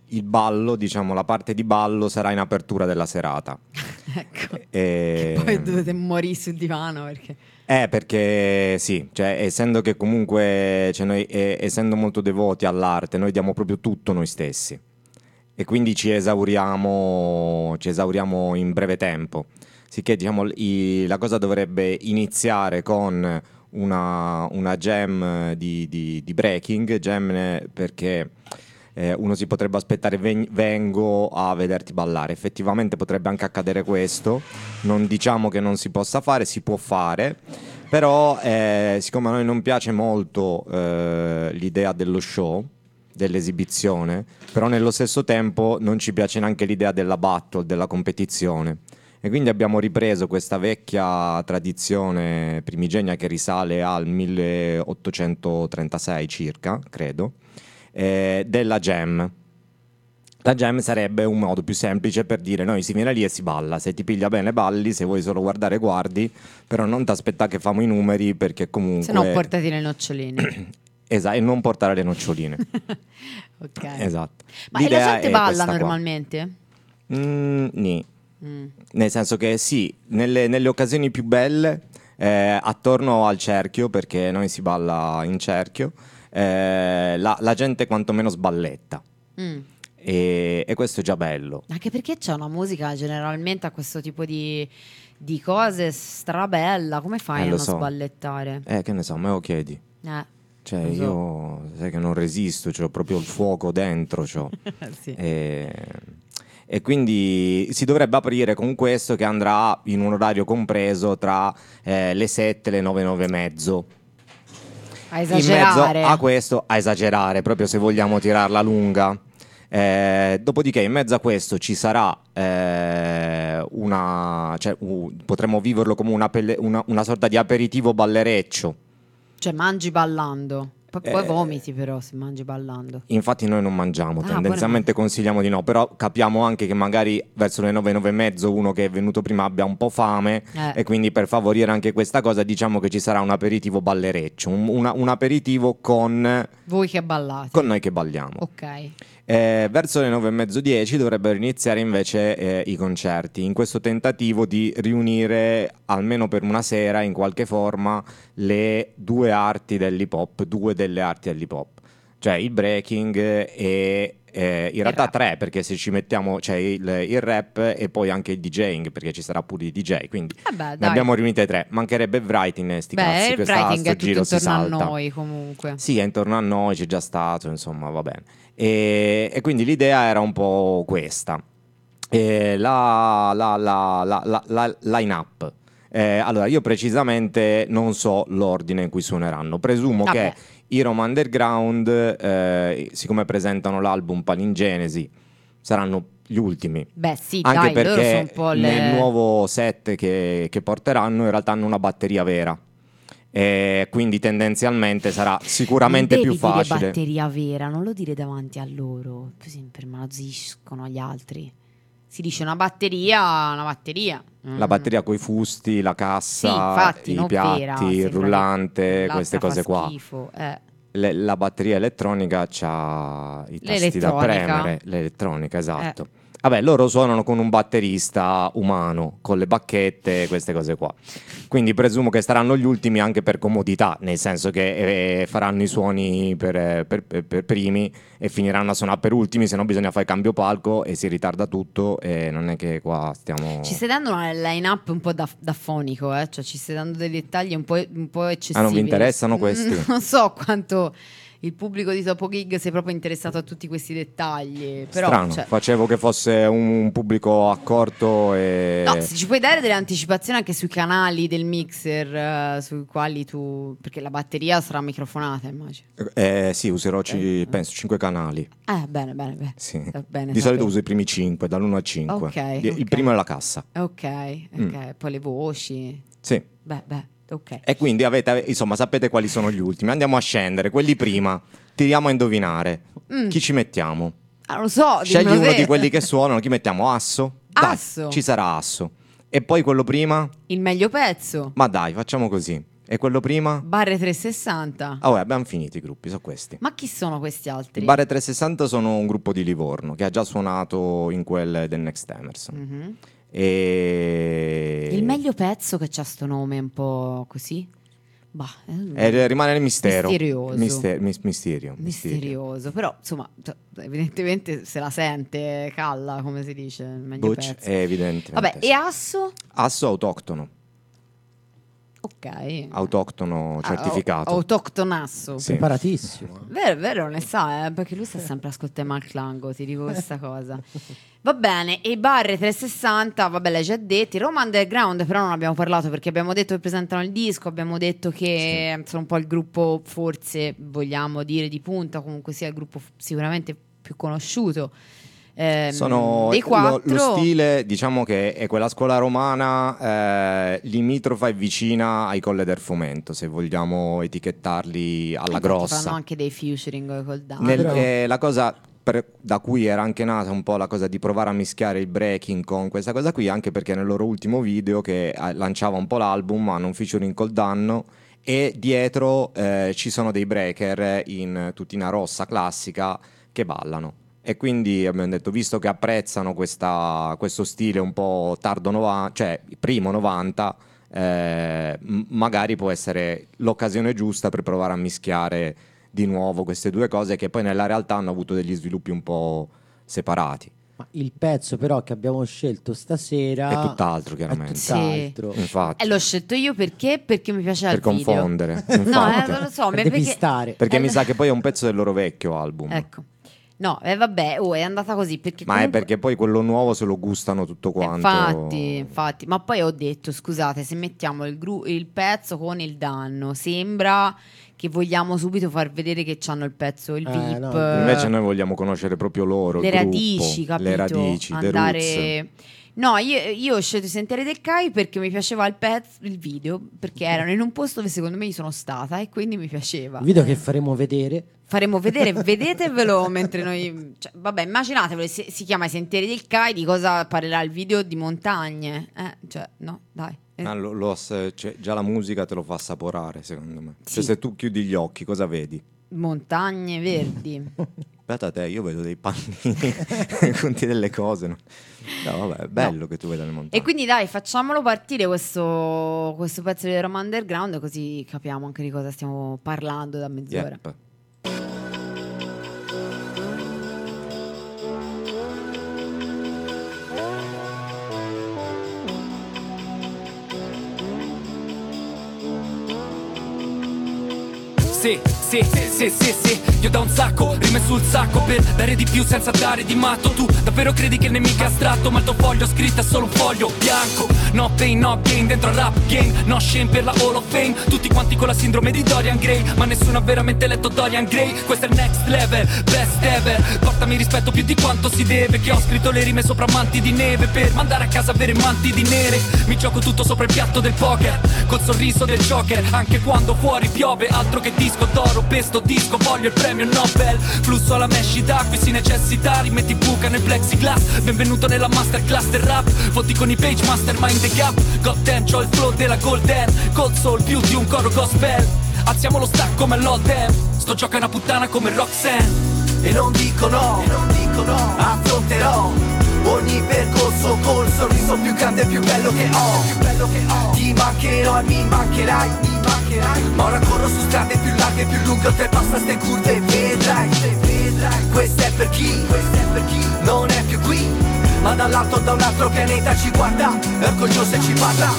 il ballo, diciamo, la parte di ballo sarà in apertura della serata. [LAUGHS] ecco. E- Poi dovete morire sul divano perché... Eh, perché sì, cioè, essendo che comunque, cioè, noi, eh, essendo molto devoti all'arte, noi diamo proprio tutto noi stessi e quindi ci esauriamo, ci esauriamo in breve tempo. Sicché diciamo, i- la cosa dovrebbe iniziare con una, una jam di, di- di breaking, eh, perché eh, uno si potrebbe aspettare "Ven- vengo a vederti ballare, effettivamente potrebbe anche accadere questo, non diciamo che non si possa fare, si può fare, però eh, siccome a noi non piace molto eh, l'idea dello show, dell'esibizione, però nello stesso tempo non ci piace neanche l'idea della battle, della competizione. E quindi abbiamo ripreso questa vecchia tradizione primigenia che risale al 1836 circa, credo, eh, della jam. La jam sarebbe un modo più semplice per dire noi si viene lì e si balla, se ti piglia bene balli, se vuoi solo guardare guardi, però non ti aspetta che famo i numeri perché comunque... Se no portati le noccioline. [CLEARS THROAT] Esatto, e non portare le noccioline. [LAUGHS] ok. esatto. Ma e la L'idea gente balla normalmente? Mm, nì. Mm. Nel senso che sì, nelle, nelle occasioni più belle, eh, attorno al cerchio, perché noi si balla in cerchio, eh, la, la gente quantomeno sballetta. Mm. E, e questo è già bello. Anche perché c'è una musica generalmente a questo tipo di, di cose strabella. Come fai Eh, a non so. sballettare? Eh, che ne so, me lo chiedi. Eh, Cioè, so. io sai che non resisto, ho proprio il fuoco dentro. c'ho. [LAUGHS] sì. E, e quindi si dovrebbe aprire con questo che andrà in un orario compreso tra eh, le 7 e le 9, 9 e mezzo. A In mezzo esagerare. a questo, a esagerare, proprio se vogliamo tirarla lunga. Eh, dopodiché, in mezzo a questo ci sarà eh, una. Cioè, uh, potremmo viverlo come una, pelle- una- una sorta di aperitivo ballereccio. Cioè, mangi ballando. Poi, poi Eh. vomiti, però, se mangi ballando. Infatti, noi non mangiamo, Ah, tendenzialmente consigliamo di no, però capiamo anche che magari verso le 9, 9 e mezzo uno che è venuto prima abbia un po' fame Eh. e quindi per favorire anche questa cosa diciamo che ci sarà un aperitivo ballereccio, un, una- un aperitivo con, Voi che ballate. con noi che balliamo. Ok. Eh, verso le 9 e mezzo 10 dovrebbero iniziare invece eh, i concerti, in questo tentativo di riunire almeno per una sera in qualche forma le due arti dell'hip hop, due delle arti dell'hip hop, cioè il breaking e eh, in realtà tre perché se ci mettiamo c'è il, il rap e poi anche il DJing perché ci sarà pure il DJ, quindi Eh beh, ne abbiamo riunite tre, mancherebbe il writing in sti Beh, cazzi, il writing è tutto giro intorno a noi, comunque. Sì, è intorno a noi, c'è già stato, insomma, va bene. E, e quindi l'idea era un po' questa. E la, la, la, la, line-up. Eh, allora, io precisamente non so l'ordine in cui suoneranno. Presumo Vabbè. che i Roma Underground, eh, siccome presentano l'album Palingenesi, saranno gli ultimi. Beh, sì, Anche dai, perché po' le... nel nuovo set che, che porteranno in realtà hanno una batteria vera. E quindi tendenzialmente sarà sicuramente non più devi dire facile. batteria vera, non lo dire davanti a loro, così permanaziscono agli altri. Si dice una batteria, una batteria. La Mm. batteria coi fusti, la cassa, Sì, infatti, i non piatti, vera, il rullante, queste cose qua. schifo, eh. Le- la batteria elettronica ha i tasti da premere. L'elettronica, esatto. Eh. Vabbè, loro suonano con un batterista umano, con le bacchette, queste cose qua. Quindi presumo che saranno gli ultimi anche per comodità, nel senso che eh, faranno i suoni per, per- per- per primi e finiranno a suonare per ultimi, se no bisogna fare cambio palco e si ritarda tutto e non è che qua stiamo... Ci stai dando una line-up un po' da, da fonico, eh? cioè ci stai dando dei dettagli un po', un po' eccessivi. Ah, non vi interessano questi? [LAUGHS] Non so quanto il pubblico di Topo Gig sia proprio interessato a tutti questi dettagli, però... Strano, cioè, facevo che fosse un pubblico accorto e... No, se ci puoi dare delle anticipazioni anche sui canali del mixer, eh, sui quali tu... perché la batteria sarà microfonata, immagino. Eh, sì, userò, ci- penso, 5 canali. Eh, bene, bene, bene. Sì. Bene, Di solito uso i primi 5, dall'1 al 5. Ok, Il ok. primo è la cassa. Ok, ok, Mm. poi le voci. Sì. Beh, beh, ok. E quindi avete, insomma, sapete quali sono gli ultimi. Andiamo a scendere, quelli prima. Tiriamo a indovinare. Mm. Chi ci mettiamo? Ah, non lo so, Scegli uno te. di quelli che [LAUGHS] suonano. Chi mettiamo? Asso? Dai, Asso. ci sarà Asso. E poi quello prima? Il meglio pezzo. Ma dai, facciamo così. E quello prima? Barre 360. Ah, vabbè, abbiamo finito i gruppi, sono questi. Ma chi sono questi altri? I Bare 360 sono un gruppo di Livorno che ha già suonato in quel del Next Emerson. Mhm. E... Il meglio pezzo che c'ha sto nome un po' così? Bah, eh, E rimane il mistero. Misterioso. Mister- mis- misterio. misterioso. Però, insomma, evidentemente se la sente calla, come si dice, il meglio Butch pezzo. è evidente. Vabbè, e Asso? Asso autoctono. Ok. Autoctono Ah, certificato. au- autoctonasso. Sì. Preparatissimo. Vero, vero, ne sa, eh, perché lui sta sempre a ascoltare Mark Lango, ti dico questa cosa. [LAUGHS] Va bene, e i Barre 360, vabbè, l'hai già detto. Roma Underground, però non abbiamo parlato perché abbiamo detto che presentano il disco, abbiamo detto che sono un po' il gruppo, forse vogliamo dire di punta, comunque sia il gruppo sicuramente più conosciuto. ehm, Sono dei lo, quattro. lo stile, diciamo che è quella scuola romana eh, limitrofa e vicina ai Colle del Fomento, se vogliamo etichettarli alla Infatti grossa. Fanno anche dei featuring col Down. Nel- eh, la cosa per- da cui era anche nata un po' la cosa di provare a mischiare il breaking con questa cosa qui, anche perché nel loro ultimo video che eh, lanciava un po' l'album hanno un featuring col danno e dietro eh, ci sono dei breaker in tutina rossa classica che ballano. E quindi abbiamo detto, visto che apprezzano questa- questo stile un po' tardo 90, cioè primo 90, eh, magari può essere l'occasione giusta per provare a mischiare di nuovo queste due cose che poi nella realtà hanno avuto degli sviluppi un po' separati. Ma il pezzo però che abbiamo scelto stasera È tutt'altro, chiaramente. È tutt'altro. Infatti, E l'ho scelto io perché? Perché mi piaceva per il video. confondere. [LAUGHS] No, eh, non lo so, per perché... depistare. Perché Eh, mi sa che poi è un pezzo del loro vecchio album. Ecco. No, eh, vabbè, oh, è andata così perché Ma comunque- è perché poi quello nuovo se lo gustano tutto Eh, quanto. Infatti, infatti, ma poi ho detto, scusate, se mettiamo il, gru- il pezzo con il danno, sembra che vogliamo subito far vedere che hanno il pezzo, il Eh, VIP. no, Invece noi vogliamo conoscere proprio loro, le il gruppo, radici, capito? le radici, the roots. Andare... No, io, io ho scelto i Sentieri del Kai perché mi piaceva il pezzo, il video, perché erano in un posto dove secondo me io sono stata e quindi mi piaceva. Il video che faremo vedere. Faremo vedere, [LAUGHS] vedetevelo mentre noi... cioè, vabbè, immaginatevelo, si, si chiama I Sentieri del Kai, di cosa parlerà il video di montagne. Eh, cioè, no, dai. Eh, Ah, lo- lo cioè, già la musica te lo fa assaporare, secondo me. Sì. Cioè, se tu chiudi gli occhi, cosa vedi? montagne verdi. [LAUGHS] Aspetta te, io vedo dei pannini, conti [LAUGHS] delle cose. No, No, vabbè, è bello che tu veda le montagne. E quindi dai, facciamolo partire questo, questo pezzo di Roma Underground così capiamo anche di cosa stiamo parlando da mezz'ora. Yep. Sì, sì, sì, sì, sì, io da un sacco, rime sul sacco per dare di più senza dare di matto. Tu davvero credi che il nemico è astratto ma il tuo foglio scritto è solo un foglio bianco. No pain, no gain, dentro al rap game, no shame per la Hall of Fame. Tutti quanti con la sindrome di Dorian Gray, ma nessuno ha veramente letto Dorian Gray. Questo è il next level, best ever, portami rispetto più di quanto si deve Che ho scritto le rime sopra manti di neve per mandare a casa vere manti di nere. Mi gioco tutto sopra il piatto del poker, col sorriso del Joker. Anche quando fuori piove, altro che disco d'oro Per sto disco voglio il premio Nobel. Flusso alla mescita, qui si necessita Rimetti buca nel plexiglass. Benvenuto nella masterclass del rap Voti con i page mastermind the gap. God damn, c'ho il flow della golden Cold soul più di un coro gospel. Alziamo lo stack come l'Oldham Sto gioca una puttana come Roxanne. E non dico no, e non dico no, affronterò Ogni percorso col sorriso più grande e più bello che ho, più bello che ho. Ti mancherò e mi mancherai, mi Ma ora corro su strade più larghe più lunghe Oltrepassa ste curve. E vedrai, vedrai Questo è per chi, questo è per chi? Non è più qui. Ma dall'alto da un altro pianeta ci guarda. È orgoglioso e ci parla.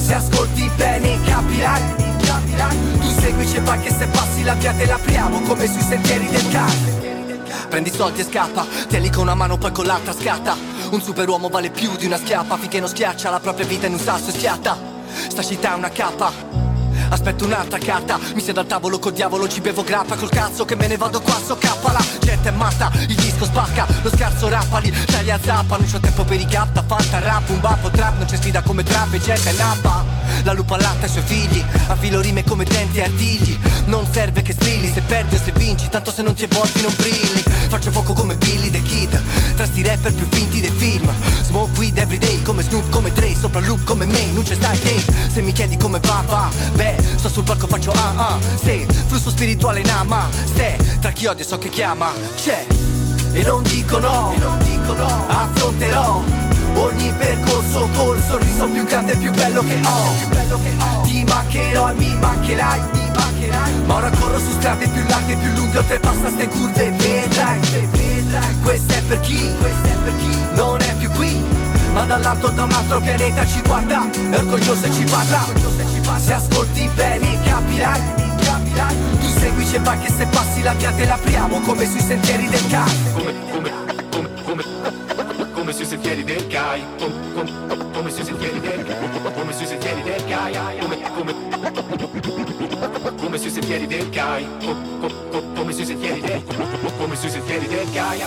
Se ascolti bene capirai, Tu seguici e vai che se passi la via te l'apriamo Come sui sentieri del cane Prendi soldi e scappa, tieni con una mano poi con l'altra scatta. Un superuomo vale più di una schiappa Finché non schiaccia la propria vita in un sasso e schiatta. Sta città è una cappa Aspetto un'altra carta, mi siedo al tavolo col diavolo, ci bevo grappa. Col cazzo che me ne vado qua, so cappala Gente è matta, il disco spacca, lo scarso rappali, taglia zappa Non c'ho tempo per i capta, fanta rap, un bappo trap Non c'è sfida come trap e gente è nappa La lupa latta ai suoi figli, affilo rime come denti e artigli. Non serve che strilli, se perdi o se vinci, tanto se non ti evolvi non brilli. Faccio fuoco come Billy the Kid, tra sti rapper più finti dei film. Smoke weed everyday come Snoop, come Dre, sopra loop come me, non c'è stai day Se mi chiedi come va va, beh, sto sul palco faccio ah ah. Se, flusso spirituale nama, se, tra chi odia so che chiama, c'è. E non dico no, e non dico no, affronterò Ogni percorso col sorriso più grande e più bello che ho, più bello che ho. Ti mancherò e mi mancherai, mi mancherai. Ma ora corro su strade più larghe più lunghe Oltrepassa ste curve. E vedrai, vedrai Questo è per chi, questo è per chi? Non è più qui. Ma dall'alto da un altro pianeta ci guarda. È orgoglioso e ci parla. Se ascolti bene capirai, capirai. Tu seguici e vai che se passi la via te l'apriamo Come sui sentieri del cane sentieri del Kai, come, sui sentieri del come sui sentieri del Kai, come, sui sentieri del co- come sui sentieri del come sui sentieri del Kai.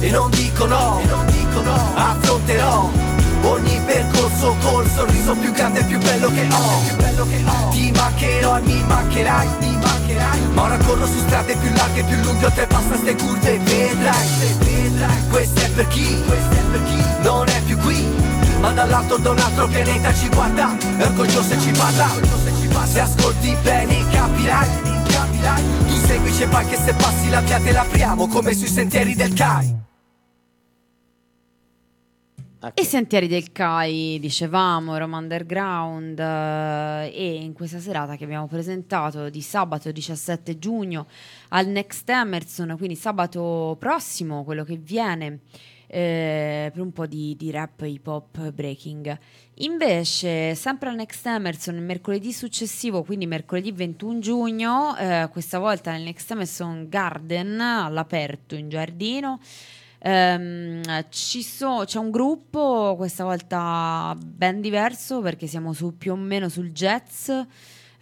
E non dico no, e non dico no, affronterò Ogni percorso col sorriso più grande e più bello che ho, più bello che ho. Ti mancherò e mi mancherai, mi mancherai. Ma ora corro su strade più larghe più lunghe Oltrepassa ste curve e vedrai, e vedrai. Questo è per chi, questo è per chi? Non è più qui. Ma dall'alto da un altro pianeta ci guarda. È orgoglioso e ci parla. Se ascolti bene capirai. Tu seguici e vai che se passi la via te l'apriamo Come sui sentieri del CAI Ecco. E Sentieri del CAI, dicevamo, Roma Underground eh, e in questa serata che abbiamo presentato di sabato 17 giugno al Next Emerson, quindi sabato prossimo, quello che viene, eh, per un po' di, di rap hip hop breaking. Invece, sempre al Next Emerson, il mercoledì successivo, quindi mercoledì 21 giugno, eh, questa volta nel Next Emerson Garden, all'aperto in giardino, Ehm, ci so- c'è un gruppo, questa volta ben diverso perché siamo su, più o meno sul jazz,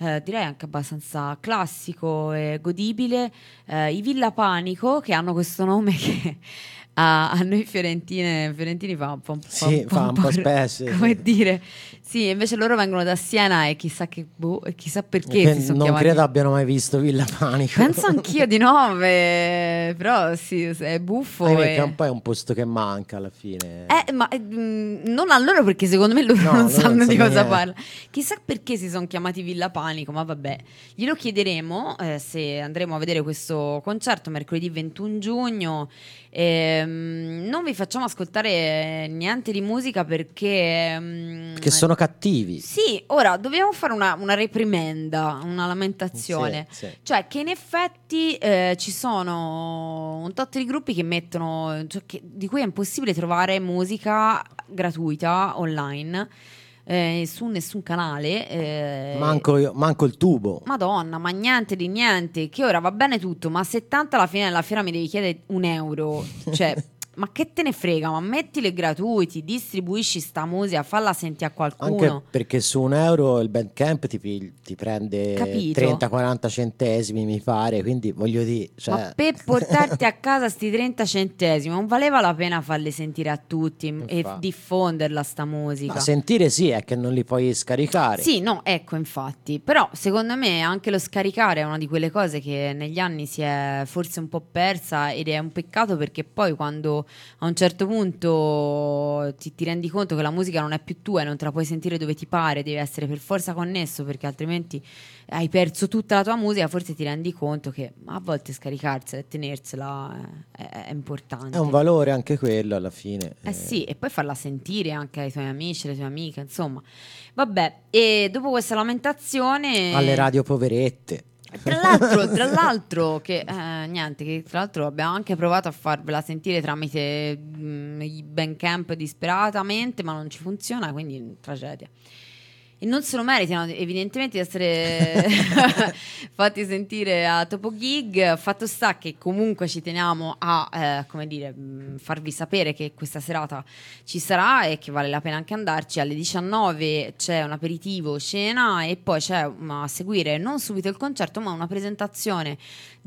eh, direi anche abbastanza classico e godibile. Eh, I Villa Panico, che hanno questo nome che [LAUGHS] a, a noi fiorentine, fiorentini fa un po', un po'- Sì, fa un po' spesso, Come dire, sì, invece loro vengono da Siena e chissà, che, boh, e chissà perché Che si sono non chiamati credo abbiano mai visto Villa Panico. Penso anch'io di no, beh, però sì, è buffo. Ahimè, e- che un po' è un posto che manca alla fine. Eh, ma eh, non a loro perché secondo me loro No, non loro sanno non di sanno cosa niente. parla. Chissà perché si sono chiamati Villa Panico, ma vabbè. Glielo chiederemo eh, se andremo a vedere questo concerto mercoledì 21 giugno. Ehm, non vi facciamo ascoltare niente di musica perché... mm, Che sono cattivi. Sì, ora dobbiamo fare una, una reprimenda, una lamentazione. Sì, sì. Cioè, che in effetti eh, ci sono un tot di gruppi che mettono, cioè che- di cui è impossibile trovare musica gratuita online eh, su nessun canale. eh, Manco, io- manco il tubo. Madonna, ma niente di niente, che ora va bene tutto, ma se tanto alla fine della fiera mi devi chiedere un euro, cioè, [LAUGHS] ma che te ne frega, ma mettile gratuiti, distribuisci sta musica, falla sentire a qualcuno. Anche perché su un euro il bandcamp ti, ti prende Capito. 30-40 centesimi, mi pare. Quindi voglio dire, cioè, Ma per [LAUGHS] portarti a casa sti 30 centesimi non valeva la pena farli sentire a tutti e Infatti. diffonderla sta musica? ma sentire sì, è che non li puoi scaricare. Sì, no, ecco, infatti. Però secondo me anche lo scaricare è una di quelle cose che negli anni si è forse un po' persa ed è un peccato perché poi quando a un certo punto ti, ti rendi conto che la musica non è più tua e non te la puoi sentire dove ti pare, devi essere per forza connesso perché altrimenti hai perso tutta la tua musica, forse ti rendi conto che a volte scaricarsela e tenersela è, è- importante. È un valore anche quello alla fine. Eh sì, e poi farla sentire anche ai tuoi amici, alle tue amiche, insomma. Vabbè, e dopo questa lamentazione... Alle radio poverette. Tra [LAUGHS] l'altro, tra l'altro che eh, niente, che tra l'altro abbiamo anche provato a farvela sentire tramite mm, i Bandcamp disperatamente, ma non ci funziona, quindi tragedia. E non se lo meritano evidentemente di essere [LAUGHS] fatti sentire a Topo Gig. Fatto sta che comunque ci teniamo a eh, come dire, mh, farvi sapere che questa serata ci sarà e che vale la pena anche andarci. Alle 19 c'è un aperitivo, cena e poi c'è mm, a seguire non subito il concerto, ma una presentazione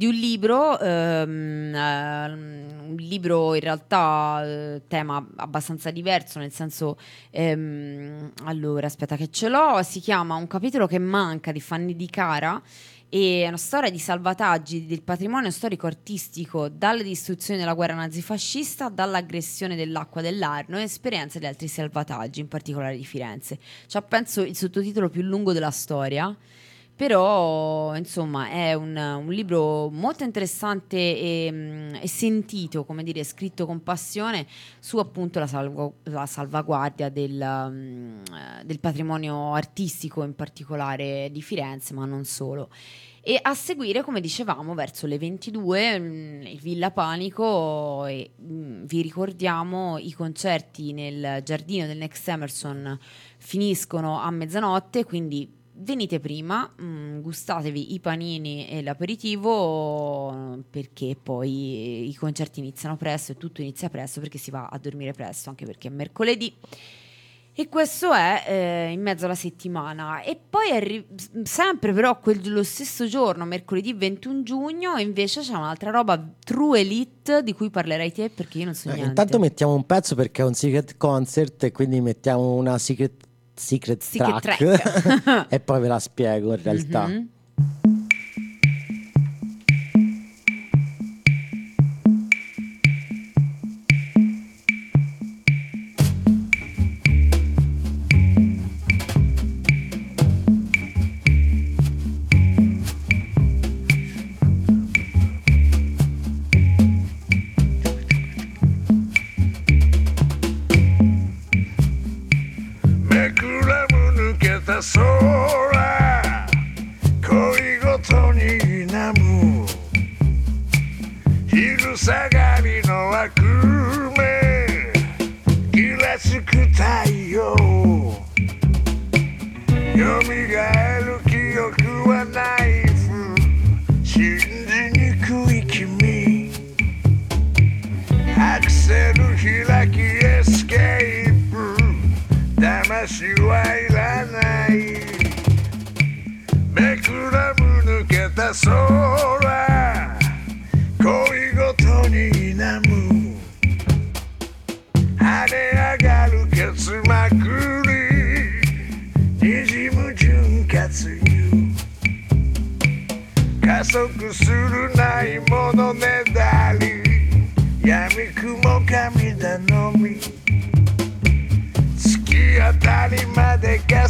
di un libro, ehm, ehm, un libro in realtà eh, tema abbastanza diverso, nel senso, ehm, allora aspetta che ce l'ho, si chiama Un capitolo che manca di Fanny Di Cara e è una storia di salvataggi del patrimonio storico-artistico dalle distruzioni della guerra nazifascista, dall'aggressione dell'acqua dell'Arno e esperienze di altri salvataggi, in particolare di Firenze. C'ha penso il sottotitolo più lungo della storia. Però, insomma, è un, un libro molto interessante e, mm, e sentito, come dire, scritto con passione su appunto la, salvo- la salvaguardia del, mm, del patrimonio artistico, in particolare di Firenze, ma non solo. E a seguire, come dicevamo, verso le 22 mm, il Villa Panico e vi ricordiamo i concerti nel giardino del Next Emerson finiscono a mezzanotte, quindi venite prima, mm, gustatevi i panini e l'aperitivo perché poi i concerti iniziano presto e tutto inizia presto perché si va a dormire presto, anche perché è mercoledì. E questo è eh, in mezzo alla settimana. E poi arri- sempre però quel- lo stesso giorno, mercoledì 21 giugno, invece c'è un'altra roba True Elite di cui parlerai te perché io non so Eh, niente. intanto mettiamo un pezzo perché è un secret concert e quindi mettiamo una secret, secret, Secret track, track. [LAUGHS] e poi ve la spiego in realtà. Mhm. 下がりの悪夢。ギラつく太陽。よみがえる記憶はナイフ。信じにくい君。アクセル開きエスケープ。魂はいらない。めくらむ抜けた空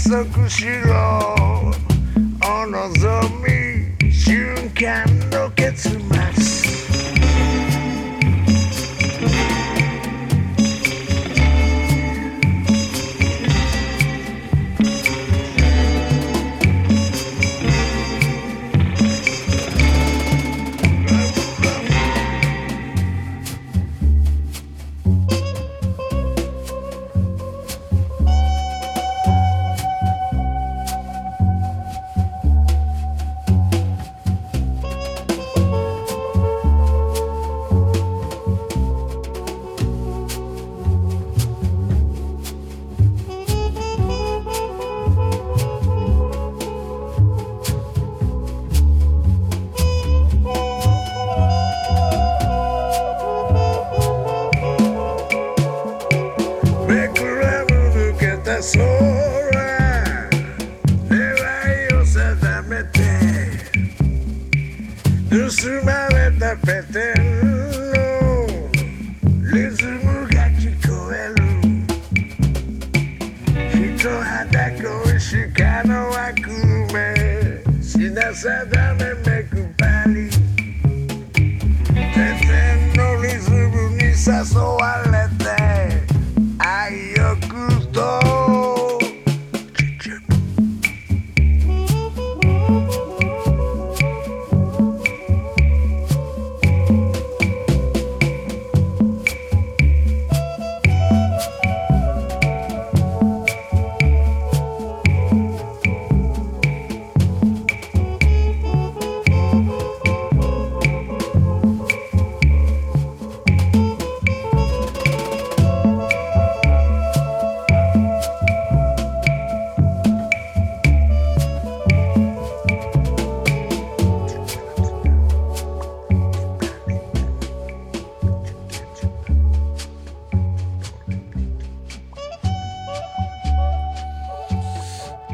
で加速しろ。お望み。瞬間の結末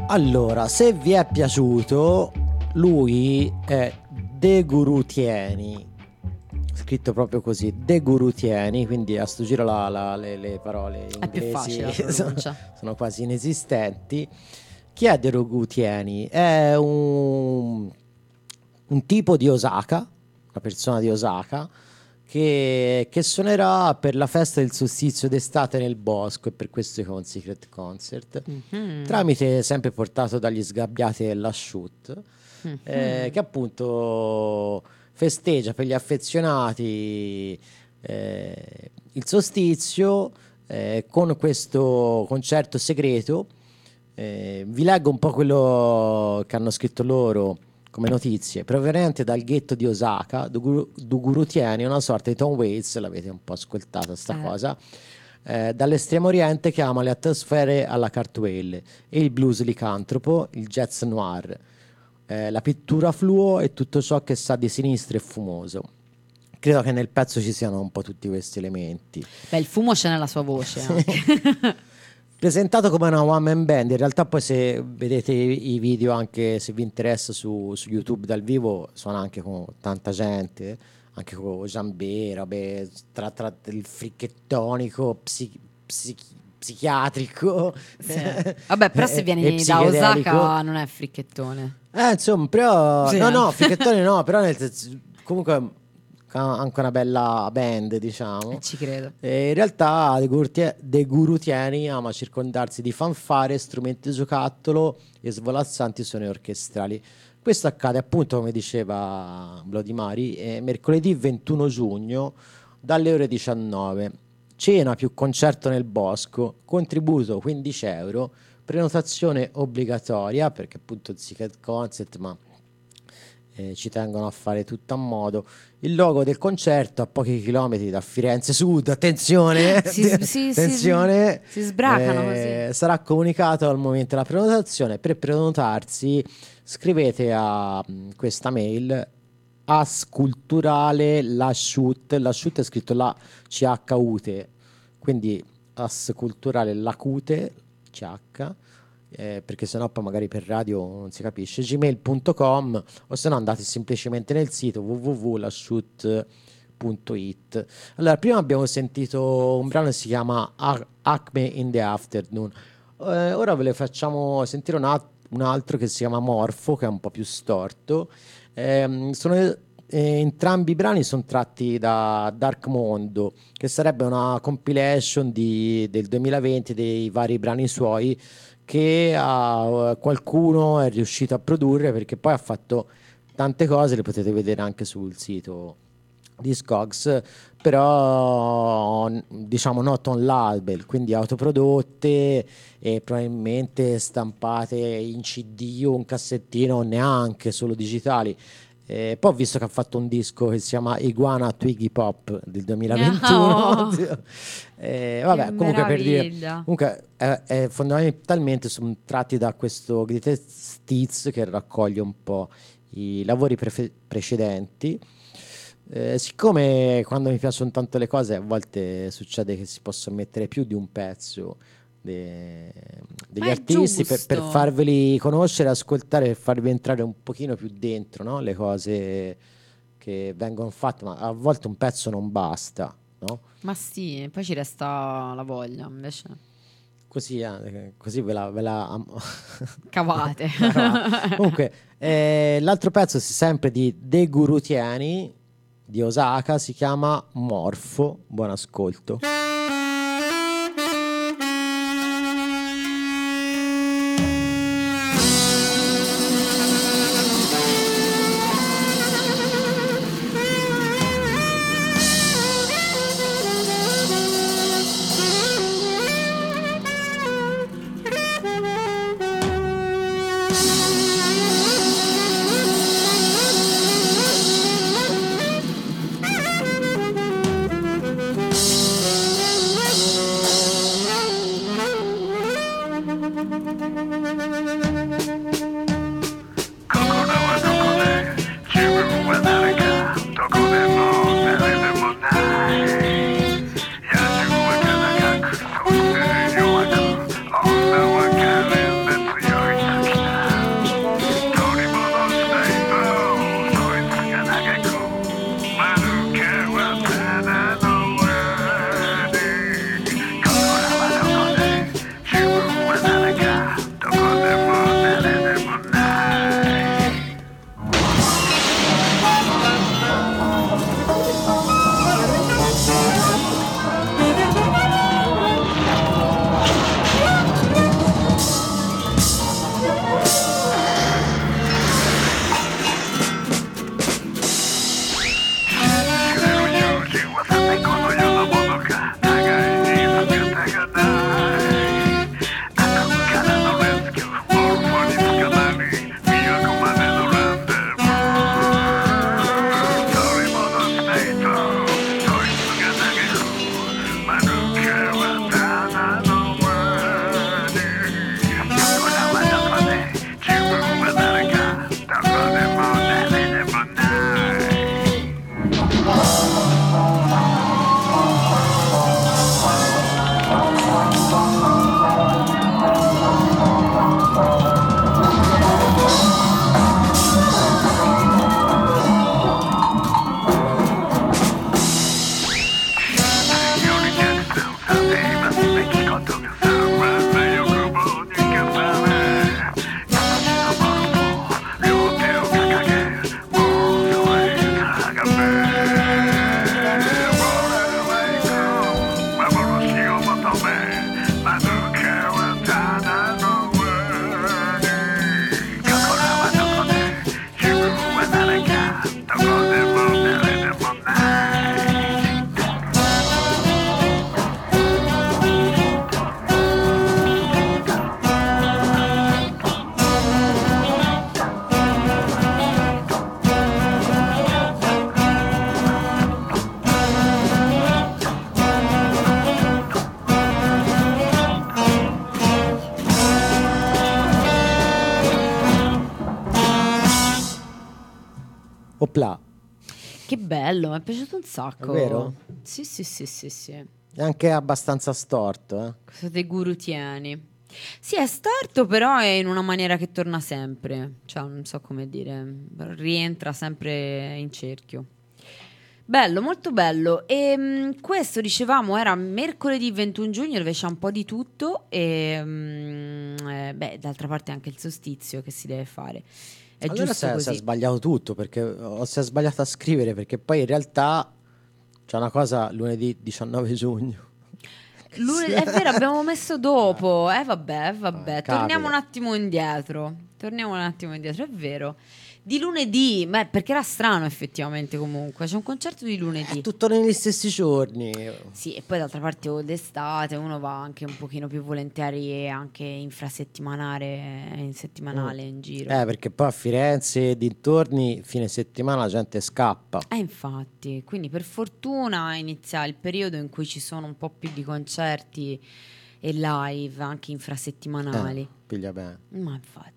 Allora, se vi è piaciuto, lui è De Gurutieni, scritto proprio così, De Gurutieni, quindi a sto giro la- la- le, le parole È più facile [LAUGHS] sono, sono quasi inesistenti. Chi è De Gurutieni? È un, un tipo di Osaka, una persona di Osaka, che, che suonerà per la festa del solstizio d'estate nel bosco e per questo con Secret Concert Mhm. tramite sempre portato dagli sgabbiati della Shoot Mhm. eh, che appunto festeggia per gli affezionati eh, il solstizio eh, con questo concerto segreto eh, vi leggo un po' quello che hanno scritto loro come notizie, proveniente dal ghetto di Osaka, Duguru, Dugurutieni una sorta di Tom Waits, l'avete un po' ascoltata sta Eh. cosa, eh, dall'estremo oriente che ama le atmosfere alla cartwheel, e il blues licantropo, il jazz noir, eh, la pittura fluo e tutto ciò che sa di sinistro e fumoso. Credo che nel pezzo ci siano un po' tutti questi elementi. Beh, il fumo c'è nella sua voce. [LAUGHS] Presentato come una one man band, in realtà poi se vedete i video anche se vi interessa su, su YouTube dal vivo, suona anche con tanta gente, anche con Giambera, beh, tra, tra il fricchettonico, psi- psichi- psichiatrico. Sì. [LAUGHS] Vabbè, però se vieni da. Osaka non è fricchettone. Eh, insomma, però... Sì, no, no, fricchettoni no, però nel senso, comunque anche una bella band, diciamo. Eh, ci credo. E in realtà De, Gurtie- De Gurutieni ama circondarsi di fanfare, strumenti giocattolo e svolazzanti suoni orchestrali. Questo accade appunto, come diceva Bloody Mari, eh, mercoledì 21 giugno dalle ore 19. Cena più concerto nel bosco, contributo 15 euro, prenotazione obbligatoria perché appunto il Secret Concept, ma eh, ci tengono a fare tutto a modo. Il logo del concerto a pochi chilometri da Firenze Sud, attenzione, [LAUGHS] Si- sì, [LAUGHS] attenzione, si sbracano eh, sarà comunicato al momento della prenotazione. Per prenotarsi scrivete a mh, questa mail asculturale lasciut, lasciut è scritto la CHUT, quindi asculturale lacute CH eh, perché sennò poi magari per radio non si capisce. Gmail.com o se no andate semplicemente nel sito www.lashoot.it allora prima abbiamo sentito un brano che si chiama Acme in the Afternoon. Eh, ora ve le facciamo sentire un, al- un altro che si chiama Morfo che è un po' più storto. Ehm, sono eh, entrambi i brani sono tratti da Dark Mondo, che sarebbe una compilation di- del 2020 dei vari brani suoi che ha- qualcuno è riuscito a produrre perché poi ha fatto tante cose, le potete vedere anche sul sito di Scogs, però diciamo not on label, quindi autoprodotte e probabilmente stampate in CD o un cassettino, neanche solo digitali. Eh, poi ho visto che ha fatto un disco che si chiama Iguana Twiggy Pop del 2021. No. [LAUGHS] Eh, vabbè, comunque per dire, comunque è, è fondamentalmente sono tratti da questo Greatest Hits che raccoglie un po' i lavori prefe- precedenti. Eh, siccome quando mi piacciono tanto le cose, a volte succede che si possono mettere più di un pezzo de- degli è artisti per, per farveli conoscere, ascoltare, per farvi entrare un pochino più dentro no? le cose che vengono fatte, ma a volte un pezzo non basta, no? Ma sì, poi ci resta la voglia, invece Così, eh, così ve la, ve la am- [LAUGHS] cavate. Comunque, eh, l'altro pezzo, si- sempre di De Gurutiani di Osaka, si chiama Morfo. Buon ascolto. Bello, mi è piaciuto un sacco. È vero? Sì, sì, sì, sì, sì. è anche abbastanza storto. Eh? Cosa dei guru tieni? Sì, è storto, però è in una maniera che torna sempre. Cioè, non so come dire, rientra sempre in cerchio. Bello, molto bello. E mh, questo dicevamo era mercoledì 21 giugno dove c'è un po' di tutto e mh, eh, beh, d'altra parte anche il solstizio che si deve fare. È allora giusto si è, si è così. sbagliato tutto perché o si è sbagliato a scrivere perché poi in realtà c'è una cosa lunedì 19 giugno. Lunedì- è vero, abbiamo messo [LAUGHS] dopo. Eh vabbè, vabbè. Eh, Torniamo un attimo indietro. Torniamo un attimo indietro, è vero. Di lunedì, beh, perché era strano effettivamente comunque. C'è un concerto di lunedì. Tutto negli stessi giorni. Sì, e poi d'altra parte o d'estate uno va anche un pochino più volentieri anche infrasettimanale, in settimanale in giro. Eh, perché poi a Firenze e dintorni fine settimana la gente scappa. Eh, infatti, quindi per fortuna inizia il periodo in cui ci sono un po' più di concerti e live anche infrasettimanali. Eh, piglia bene. Ma infatti.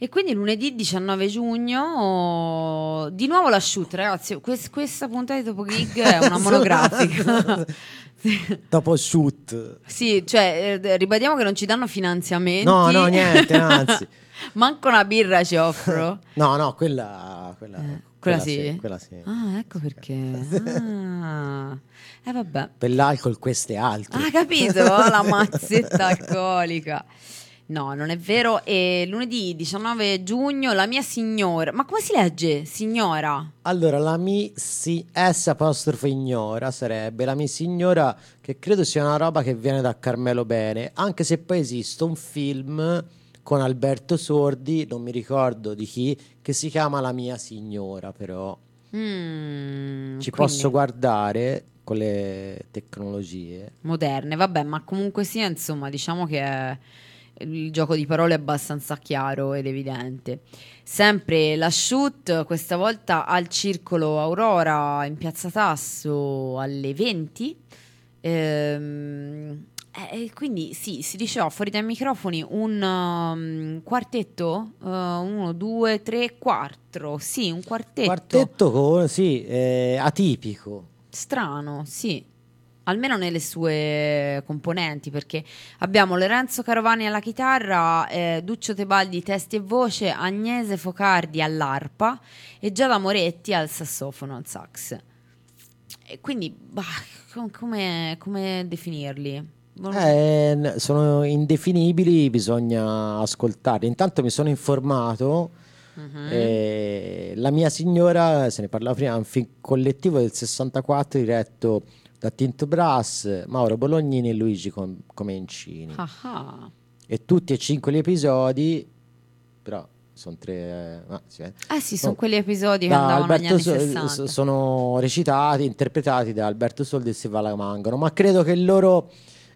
E quindi lunedì 19 giugno, oh, di nuovo la shoot, ragazzi. quest- questa puntata di Topo Gig è una [LAUGHS] monografica. [LAUGHS] Sì. Dopo shoot. Sì, cioè, eh, ribadiamo che non ci danno finanziamenti. No, no, niente, anzi. [LAUGHS] Manco una birra ci offro. No, no, quella, quella, quella sì? quella sì. Ah, ecco perché. Ah. Eh, vabbè. Per l'alcol queste altre. Ah, capito? La mazzetta alcolica. No, non è vero. E lunedì 19 giugno la mia signora. Ma come si legge? Signora? Allora, la mi si, S apostrofo ignora sarebbe la mi signora che credo sia una roba che viene da Carmelo Bene, anche se poi esiste un film con Alberto Sordi, non mi ricordo di chi, che si chiama La mia signora, però Mm, ci quindi posso guardare con le tecnologie. Moderne, vabbè, ma comunque sia, insomma, diciamo che è- il gioco di parole è abbastanza chiaro ed evidente. Sempre la shoot, questa volta al Circolo Aurora in Piazza Tasso alle 20. Ehm, eh, e quindi sì, si diceva fuori dai microfoni un um, quartetto, Uh, uno, due, tre, quattro, sì, un quartetto. Quartetto con, sì, eh, atipico. Strano, sì. Almeno nelle sue componenti, perché abbiamo Lorenzo Carovani alla chitarra, eh, Duccio Tebaldi testi e voce, Agnese Focardi all'arpa e Giada Moretti al sassofono, al sax. E quindi, bah, com- come, come definirli? Eh, sono indefinibili, bisogna ascoltarli. Intanto mi sono informato. Mhm. eh, la mia signora, se ne parlava prima, è un film collettivo del 64 diretto da Tinto Brass, Mauro Bolognini e Luigi Com- Comencini. Ah ah. E tutti e cinque gli episodi, però sono tre. eh, ah, sì, eh. Eh sì, sono Oh, quegli episodi che da andavano negli Alberto anni Sol- 60. so- sono recitati, interpretati da Alberto Soldi e Silva Lamangano, ma credo che loro,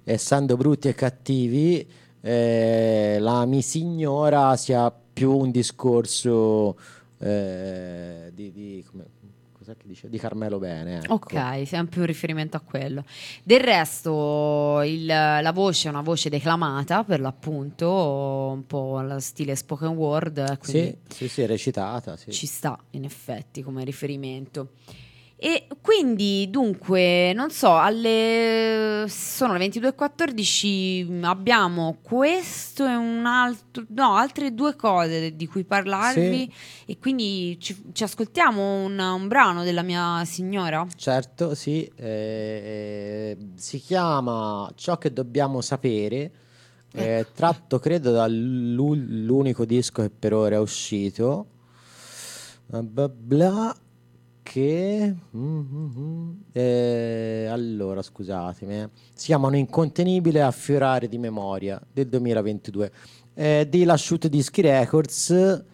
essendo brutti e cattivi, eh, la mi signora sia più un discorso eh, di, di, come- cos'è che dice? di Carmelo Bene. ecco. Ok, sempre un riferimento a quello. Del resto, il- la voce è una voce declamata per l'appunto, un po' allo stile spoken word, Sì, sì, sì, recitata. Sì. ci sta in effetti come riferimento. E quindi, dunque, non so, alle sono le 22.14, abbiamo questo e un altro, no, altre due cose di cui parlarvi e quindi ci, ci ascoltiamo un, un brano della mia signora. Certo, sì, eh, si chiama Ciò che dobbiamo sapere, eh, Ecco. tratto credo dall'unico disco che per ora è uscito, bla bla, che... mm, mm, mm, eh, allora, scusatemi, eh, si chiamano Incontenibile affiorare di memoria del 2022, eh, di Lasciute Dischi Records,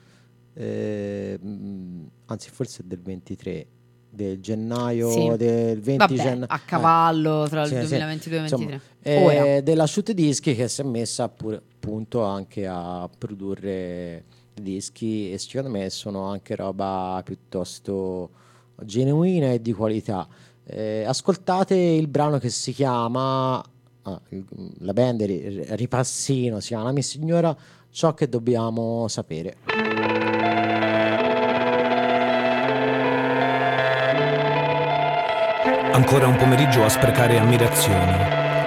eh, mm, anzi forse del 23 del gennaio Sì. del 20 Vabbè, gennaio a cavallo tra il sì, sì. 2022 e il Insomma, 2023. eh, Ora. della Shoot Dischi che si è messa pure, appunto anche a produrre dischi e secondo me sono anche roba piuttosto genuina e di qualità. Eh, ascoltate il brano che si chiama ah, la band ri- ripassino si chiama mia signora ciò che dobbiamo sapere. Ancora un pomeriggio a sprecare ammirazioni,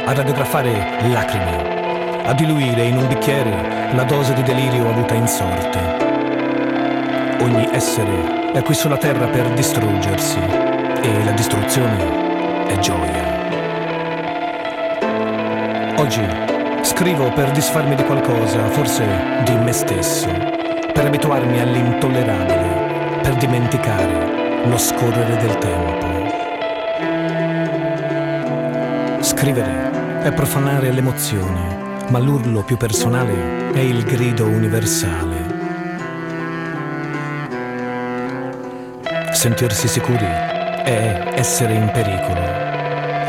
a radiografare lacrime, a diluire in un bicchiere la dose di delirio avuta in sorte. Ogni essere è qui sulla terra per distruggersi e la distruzione è gioia. Oggi scrivo per disfarmi di qualcosa, forse di me stesso, per abituarmi all'intollerabile, per dimenticare lo scorrere del tempo. Scrivere è profanare l'emozione, ma l'urlo più personale è il grido universale. Sentirsi sicuri è essere in pericolo.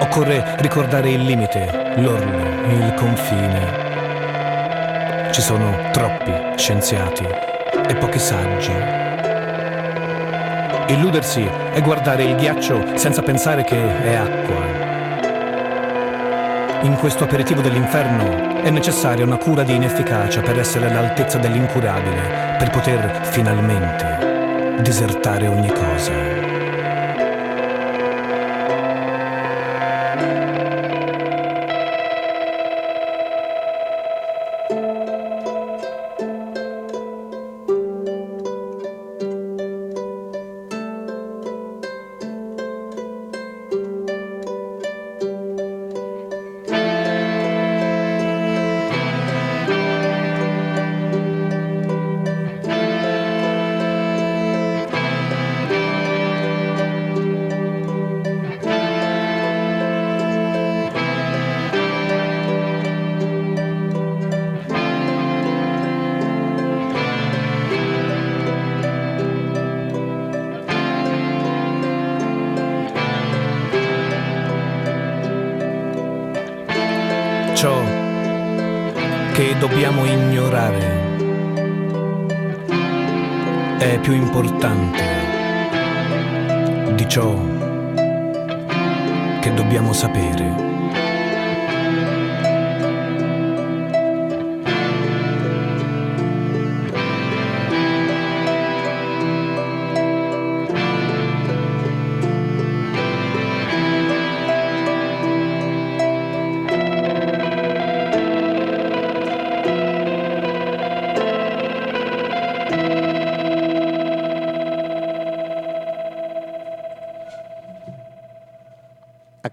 Occorre ricordare il limite, l'orlo, il confine. Ci sono troppi scienziati e pochi saggi. Illudersi è guardare il ghiaccio senza pensare che è acqua. In questo aperitivo dell'inferno è necessaria una cura di inefficacia per essere all'altezza dell'incurabile, per poter finalmente disertare ogni cosa.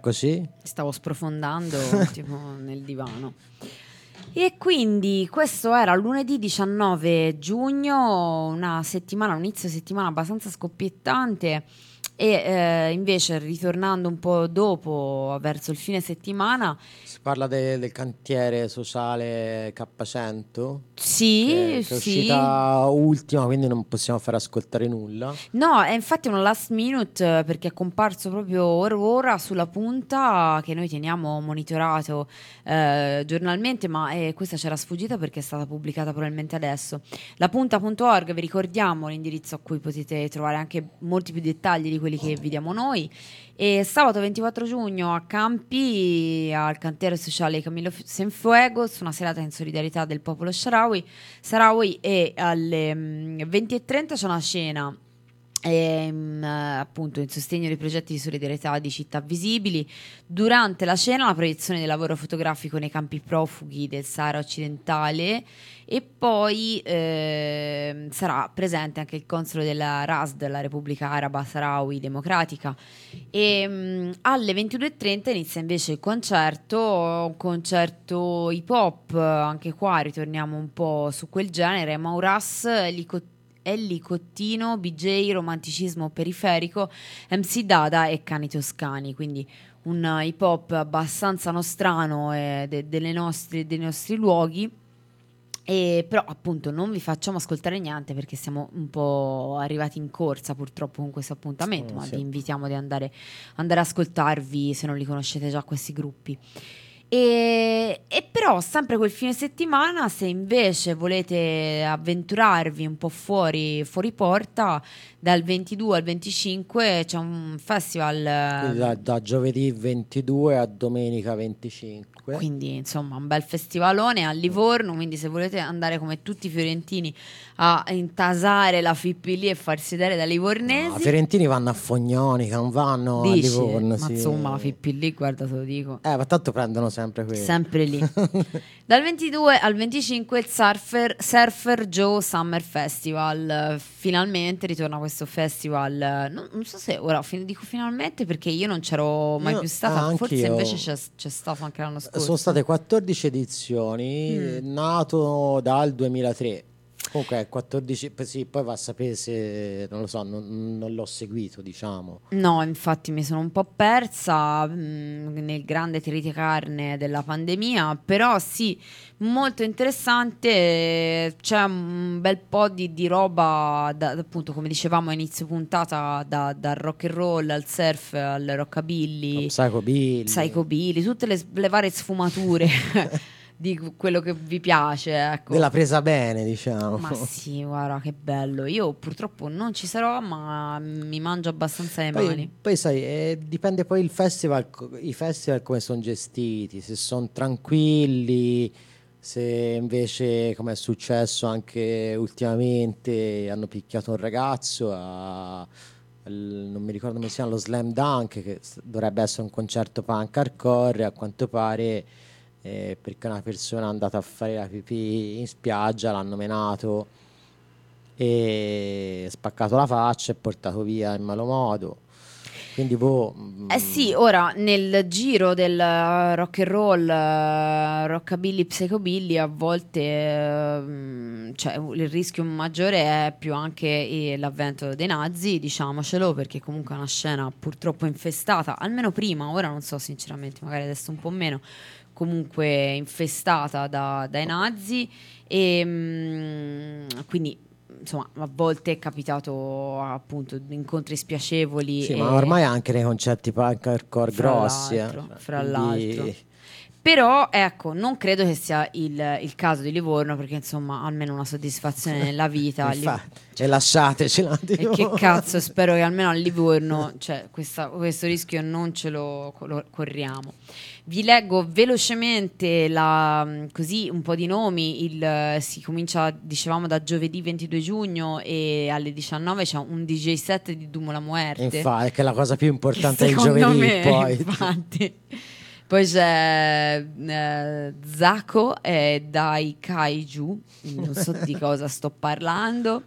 Così? Stavo sprofondando [LAUGHS] tipo nel divano. E quindi questo era lunedì 19 giugno, una settimana, un inizio settimana abbastanza scoppiettante e eh, invece ritornando un po' dopo, verso il fine settimana, Si parla de- del cantiere sociale K100? sì, che, che è sì. uscita ultima, quindi non possiamo far ascoltare nulla. No, è infatti uno last minute perché è comparso proprio ora ora sulla punta che noi teniamo monitorato eh, giornalmente, ma eh, questa c'era sfuggita perché è stata pubblicata probabilmente adesso. Lapunta.org, vi ricordiamo l'indirizzo a cui potete trovare anche molti più dettagli di quelli che vi diamo noi. E sabato 24 giugno a Campi, al cantiere sociale Camillo Senfuegos, una serata in solidarietà del popolo Sharawi, Sarawi e alle mm, 20.30 c'è una scena ehm, eh, appunto in sostegno dei progetti di solidarietà di città visibili. Durante la cena la proiezione del lavoro fotografico nei campi profughi del Sahara occidentale e poi ehm, sarà presente anche il console della RASD, la Repubblica Araba Sahrawi Democratica. E mm, alle 22.30 inizia invece il concerto, un concerto hip hop, anche qua ritorniamo un po' su quel genere, Mauras, Lico- Elli Cottino, BJ, Romanticismo Periferico, MC Dada e Cani Toscani, quindi un eh, hip hop abbastanza nostrano eh, de- dei nostri luoghi. E però appunto non vi facciamo ascoltare niente perché siamo un po' arrivati in corsa purtroppo con questo appuntamento, Oh, ma sì. vi invitiamo ad andare, andare a ascoltarvi se non li conoscete già questi gruppi. E, e però sempre quel fine settimana, se invece volete avventurarvi un po' fuori, fuori porta, dal 22 al 25 c'è un festival. Da, da giovedì 22 a domenica 25. comunque. Quindi, insomma, un bel festivalone a Livorno. Quindi, se volete andare come tutti i fiorentini a intasare la Fippi lì e farsi dare da livornesi, No, I fiorentini vanno a Fognoni, che non vanno dici, a Livorno. ma sì. insomma, la Fippi lì, guarda, te lo dico. Eh, ma tanto prendono sempre quelli. Sempre lì. [LAUGHS] Dal 22 al 25 il Surfer, Surfer Joe Summer Festival. Finalmente ritorna questo festival. Non, non so se ora fin- dico finalmente perché io non c'ero mai Io- più stata. Forse anch'io. invece c'è, c'è stato anche l'anno scorso. Sono state 14 edizioni, Mm. nato dal 2003. Comunque, 14, poi sì, poi va a sapere se, non lo so, non, non l'ho seguito, diciamo. No, infatti mi sono un po' persa mh, nel grande triticarne della pandemia, però sì, molto interessante, c'è un bel po' di, di roba, da- appunto come dicevamo a inizio puntata, da- dal rock and roll al surf al rockabilly, Psychobilly. psychobilly, tutte le, le varie sfumature [LAUGHS] di quello che vi piace, ecco. Della presa bene, diciamo. Ma sì, guarda che bello. Io purtroppo non ci sarò, ma mi mangio abbastanza le mani. Poi, sai, eh, dipende poi il festival, i festival come sono gestiti, se sono tranquilli, se invece, come è successo anche ultimamente, hanno picchiato un ragazzo a, non mi ricordo come si chiama, lo Slam Dunk, che dovrebbe essere un concerto punk hardcore, a quanto pare eh, perché una persona è andata a fare la pipì in spiaggia, l'hanno menato e spaccato la faccia e portato via in malo modo. Quindi, boh. mm, Eh sì, ora nel giro del eh, rock and roll, eh, rockabilly, psychobilly, a volte eh, cioè, il rischio maggiore è più anche eh, l'avvento dei nazi, diciamocelo, perché comunque è una scena purtroppo infestata, almeno prima, ora non so sinceramente, magari adesso un po' meno, comunque infestata da- dai nazi e mm, quindi insomma a volte è capitato appunto incontri spiacevoli Sì, ma ormai anche nei concerti punk hardcore grossi. eh. l'altro, Cioè, fra quindi- l'altro. Però ecco, non credo che sia il, il caso di Livorno perché insomma almeno una soddisfazione nella vita. [LAUGHS] Infatti, e lasciateci un e che cazzo, spero che almeno a Livorno [LAUGHS] cioè, questa- questo rischio non ce lo, lo corriamo. Vi leggo velocemente la- così un po' di nomi. Il, si comincia, dicevamo, da giovedì 22 giugno e alle 19 c'è un DJ set di Dumo la Muerte. Infatti, che è la cosa più importante del giovedì. me, poi. [LAUGHS] infatti. Poi c'è eh, Zako e Dai Kaiju, non so di [LAUGHS] cosa sto parlando,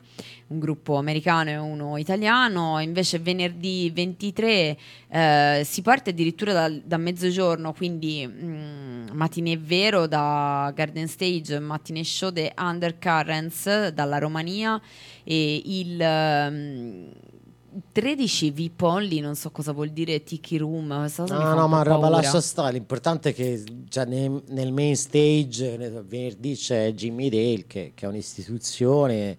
un gruppo americano e uno italiano. Invece venerdì 23 eh, si parte addirittura da, da mezzogiorno, quindi mm, matinee vero da Garden Stage, matinee show The Undercurrents dalla Romania e il... ehm, 13 VIP only, non so cosa vuol dire Tiki Room. No, no, ma roba lascia stare. L'importante è che già nel, nel main stage venerdì c'è Jimmy Dale, che, che è un'istituzione,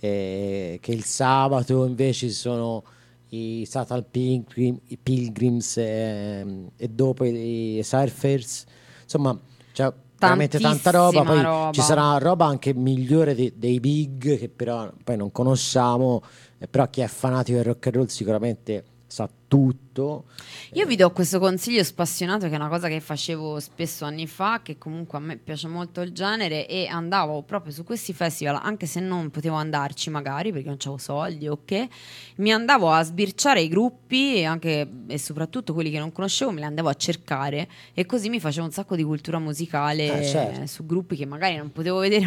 eh, che il sabato invece sono i Satan Pilgrim- i Pilgrims ehm, e dopo i, i Surfers. Insomma, c'è veramente tanta roba. Poi roba. ci sarà roba anche migliore de- dei big che però poi non conosciamo. Eh, però chi è fanatico del rock and roll sicuramente sa tutto. Io vi do questo consiglio spassionato che è una cosa che facevo spesso anni fa, che comunque a me piace molto il genere e andavo proprio su questi festival, anche se non potevo andarci magari perché non avevo soldi o che, mi andavo a sbirciare i gruppi e, anche, e soprattutto quelli che non conoscevo me li andavo a cercare e così mi facevo un sacco di cultura musicale Eh, certo. su gruppi che magari non potevo vedere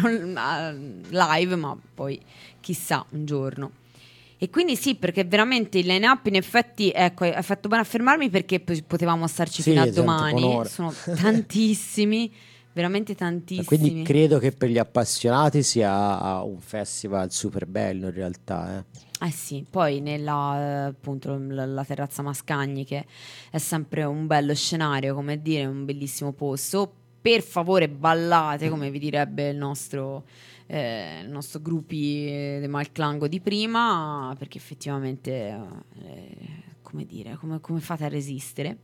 live, ma poi chissà un giorno. E quindi sì, perché veramente il line-up in effetti, ecco, hai fatto bene a fermarmi perché potevamo starci Sì, fino a esatto, domani. Sono [LAUGHS] tantissimi, veramente tantissimi. Quindi credo che per gli appassionati sia un festival super bello in realtà. eh. Eh sì, poi nella eh, appunto la, la terrazza Mascagni che è sempre un bello scenario, come dire, un bellissimo posto. Per favore ballate, come vi direbbe il nostro, eh, il nostro gruppi eh, del Malclango di prima, perché effettivamente, eh, come dire, come, come fate a resistere?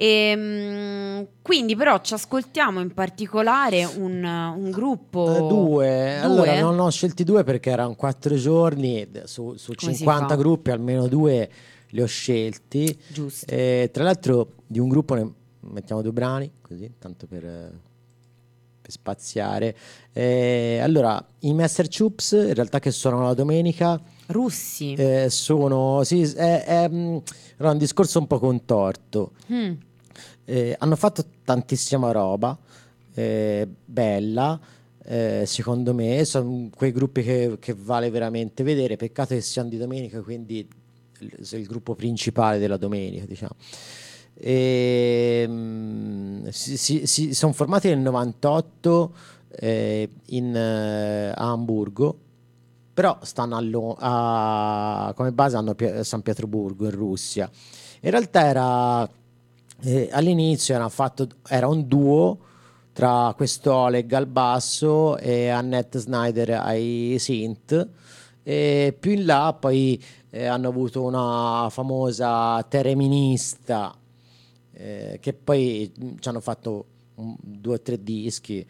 E, quindi però ci ascoltiamo in particolare un, un gruppo... Eh, due. Due? allora non ho scelti due perché erano quattro giorni, su, su Come si 50 fa? gruppi almeno due li ho scelti. Giusto. Eh, tra l'altro di un gruppo ne, mettiamo due brani, così, tanto per, eh, per spaziare. Eh, allora, i Master Chups, in realtà che suonano la domenica, Russi. eh, sono... Sì, è, è, mm, era un discorso un po' contorto. Mm. Eh, hanno fatto tantissima roba, eh, bella, eh, secondo me, sono quei gruppi che, che vale veramente vedere, peccato che siano di domenica, quindi il, il gruppo principale della domenica, diciamo. E, mm, si, sono formati nel 98 eh, in, eh, a Hamburgo, però stanno a a- come base hanno Pie- San Pietroburgo in Russia. In realtà era eh, all'inizio era, fatto, era un duo tra questo Oleg al basso e Annette Snyder ai synth. E più in là poi eh, hanno avuto una famosa tereminista eh, che poi mh, ci hanno fatto un- due o tre dischi.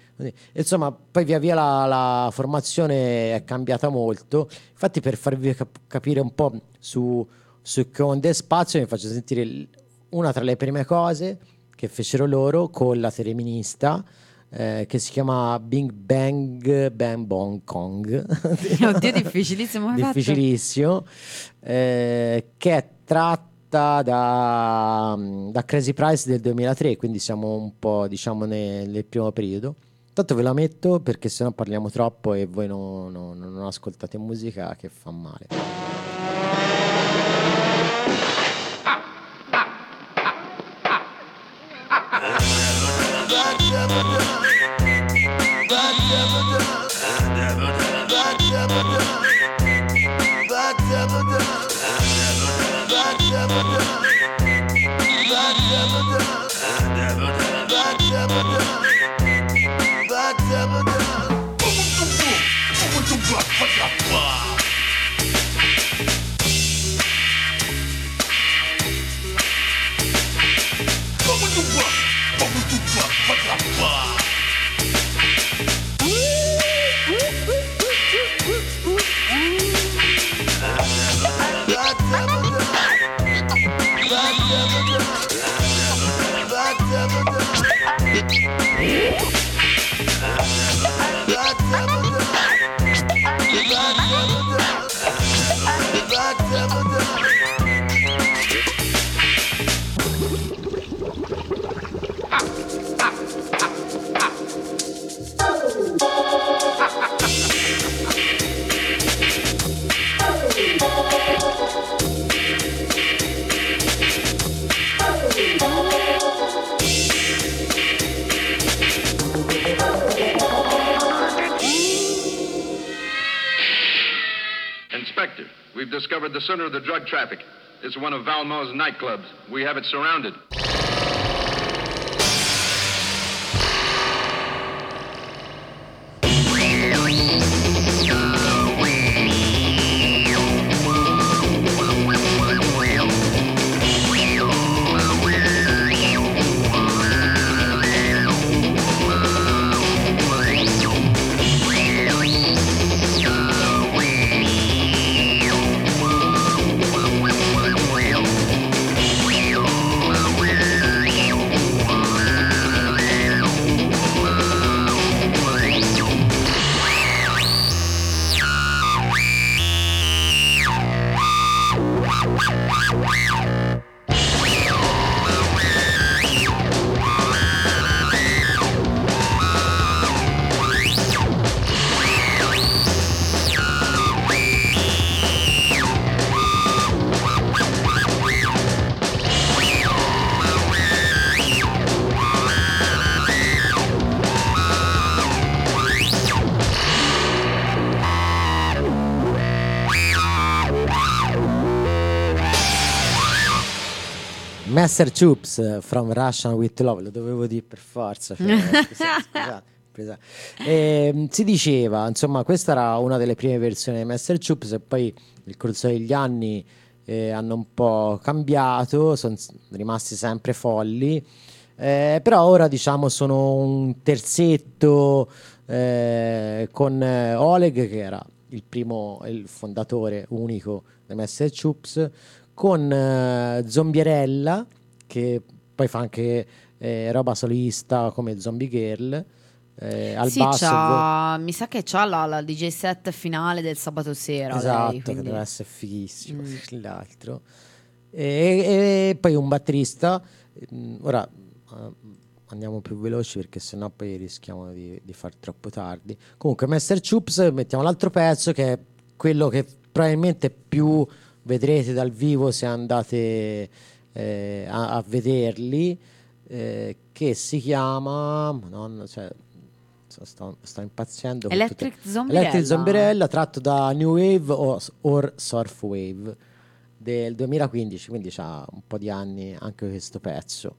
Insomma, poi via via la, la formazione è cambiata molto. Infatti, per farvi cap- capire un po' su, su che onde spazio, vi faccio sentire una tra le prime cose che fecero loro con la tereminista. eh, che si chiama Bing Bang Bang Bong Kong [LAUGHS] Oddio, difficilissimo. difficilissimo eh, che è tratta da, da Crazy Price del 2003 quindi siamo un po' diciamo nel, nel primo periodo. Tanto ve la metto perché sennò parliamo troppo e voi non, non- non ascoltate musica che fa male Bye. Of the drug traffic. It's one of Valmo's nightclubs. We have it surrounded. Master Chups eh, from Russian with Love, lo dovevo dire per forza. cioè, [LAUGHS] scusa- scusate, presa- Ehm, si diceva, insomma, questa era una delle prime versioni di Master Chups e poi nel corso degli anni eh, hanno un po' cambiato, sono rimasti sempre folli. Eh, però ora diciamo sono un terzetto eh, con eh, Oleg che era il primo, il fondatore unico di Master Chups con eh, Zombierella che poi fa anche eh, roba solista come Zombie Girl. eh, al sì, basso mi sa che c'ha la, la DJ set finale del sabato sera. Esatto, lei, che deve essere fighissimo Mm. [LAUGHS] l'altro. E, e poi un batterista. mm, Ora eh, andiamo più veloci perché sennò poi rischiamo di, di far troppo tardi. Comunque, Master Chups, mettiamo l'altro pezzo che è quello che probabilmente più vedrete dal vivo se andate eh, a, a vederli. eh, che si chiama Madonna, cioè, sto, sto- impazzendo Electric tutte- Zombirella. Electric Zombirella tratto da New Wave o, or Surf Wave del 2015 quindi c'ha un po' di anni anche questo pezzo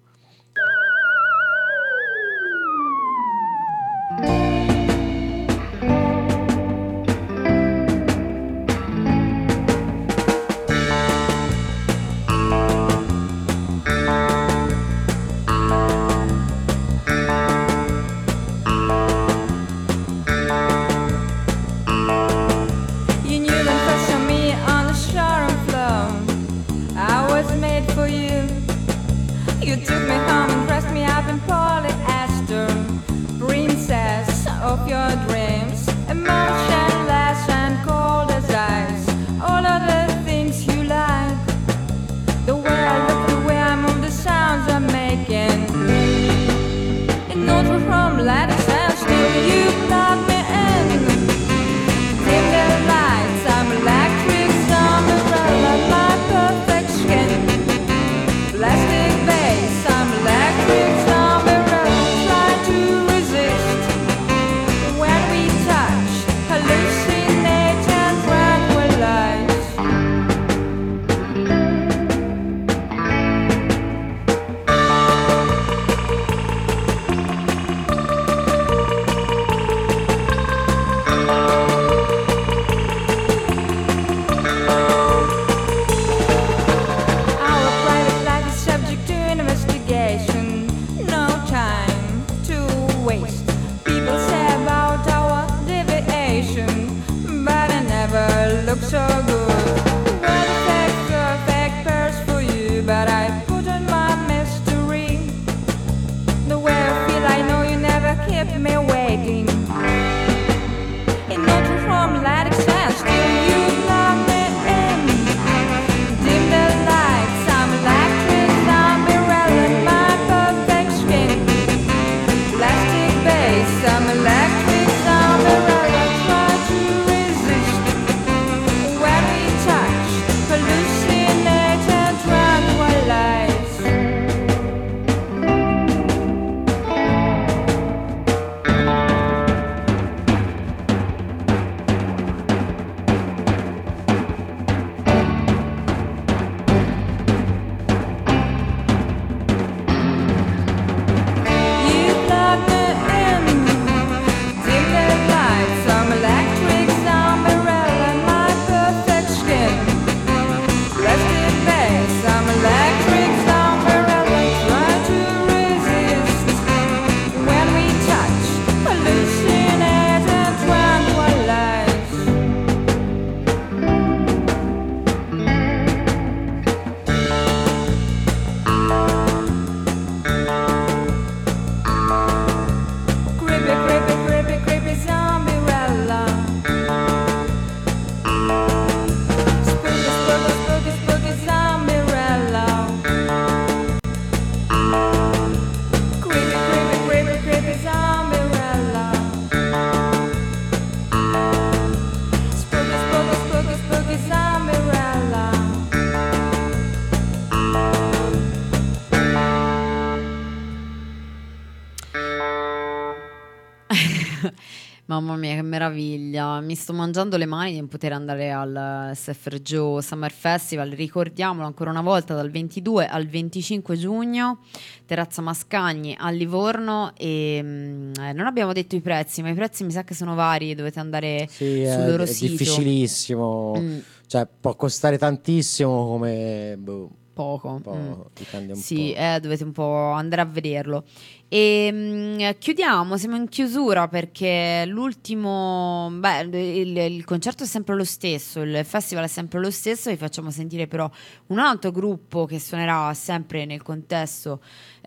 Mamma mia, che meraviglia! Mi sto mangiando le mani di poter andare al SF Joe Summer Festival. Ricordiamolo ancora una volta dal 22 al 25 giugno, Terrazza Mascagni a Livorno. E mm, eh, non abbiamo detto i prezzi, ma i prezzi mi sa che sono vari. Dovete andare sì, sul è, loro è sito. difficilissimo Mm. cioè può costare tantissimo come boh, Poco. un po', mm. Sì, eh, dovete un po' andare a vederlo. E mm, chiudiamo, siamo in chiusura perché l'ultimo, beh, il, il concerto è sempre lo stesso, il festival è sempre lo stesso, vi facciamo sentire però un altro gruppo che suonerà sempre nel contesto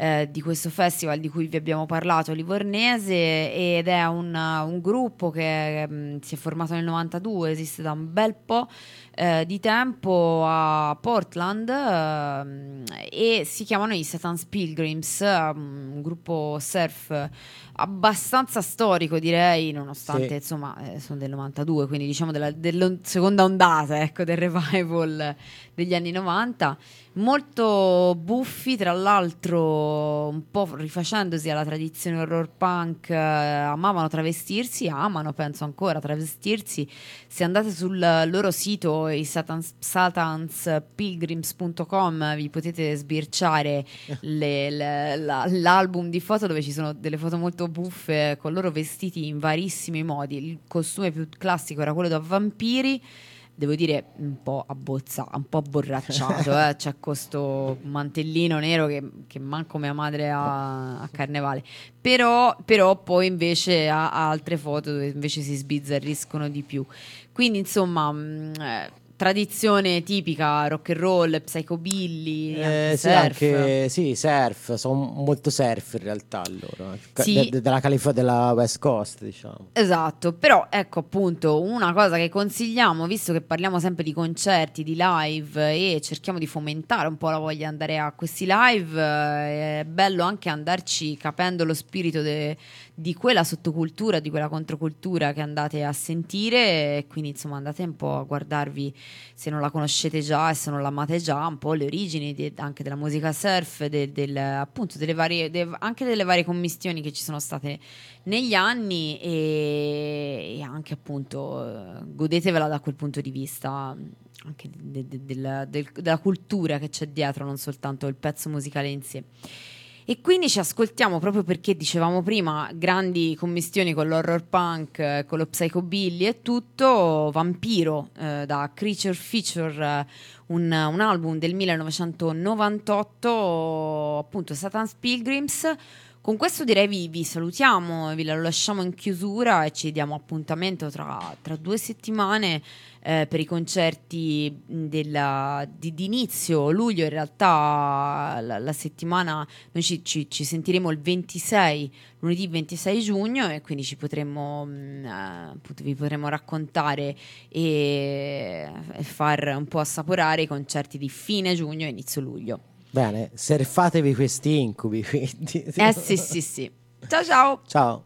eh, di questo festival di cui vi abbiamo parlato, Livornese, ed è un, un gruppo che mm, si è formato nel 92, esiste da un bel po' eh, di tempo a Portland ehm, e si chiamano i Satan's Pilgrims, ehm, un gruppo surf abbastanza storico direi, nonostante Sì. insomma eh, sono del 92, quindi diciamo della, della seconda ondata ecco, del revival degli anni 90 molto buffi, tra l'altro un po' rifacendosi alla tradizione horror punk, eh, amavano travestirsi, amano penso ancora travestirsi. Se andate sul loro sito, i satans, satanspilgrims.com, vi potete sbirciare [LAUGHS] le- le- la- l'album di foto dove ci sono delle foto molto buffe con loro vestiti in varissimi modi. Il costume più classico era quello da vampiri devo dire un po' abbozzato, un po' abborracciato, eh. [LAUGHS] c'è questo mantellino nero che, che manco mia madre ha a carnevale, però, però poi invece ha, ha altre foto dove invece si sbizzarriscono di più. Quindi insomma, mh, eh, tradizione tipica rock and roll, psychobilly, Eh, sì, surf. anche sì, surf, sono molto surf in realtà loro, Sì. de- de- della California, della West Coast, diciamo. Esatto, però ecco appunto una cosa che consigliamo, visto che parliamo sempre di concerti, di live e cerchiamo di fomentare un po' la voglia di andare a questi live, eh, è bello anche andarci capendo lo spirito de- di quella sottocultura, di quella controcultura che andate a sentire quindi insomma andate un po' a guardarvi se non la conoscete già e se non l'amate già, un po' le origini de- anche della musica surf, de- del- appunto delle varie, de- anche delle varie commistioni che ci sono state negli anni e, e anche appunto godetevela da quel punto di vista anche de- de- del- del- della cultura che c'è dietro, non soltanto il pezzo musicale in sé. E quindi ci ascoltiamo proprio perché dicevamo prima grandi commistioni con l'horror punk, eh, con lo psychobilly e tutto, Vampiro eh, da Creature Feature, eh, un, un album del 1998, appunto Satan's Pilgrims. Con questo direi vi, vi salutiamo, vi lasciamo in chiusura e ci diamo appuntamento tra, tra due settimane eh, per i concerti della- di, inizio luglio. In realtà la, la settimana noi ci, ci- ci sentiremo il 26, lunedì 26 giugno e quindi ci potremo, mh, eh, appunto, vi potremo raccontare e, e far un po' assaporare i concerti di fine giugno e inizio luglio. Bene, surfatevi questi incubi, [LAUGHS] quindi. Eh sì sì sì. Ciao ciao! Ciao.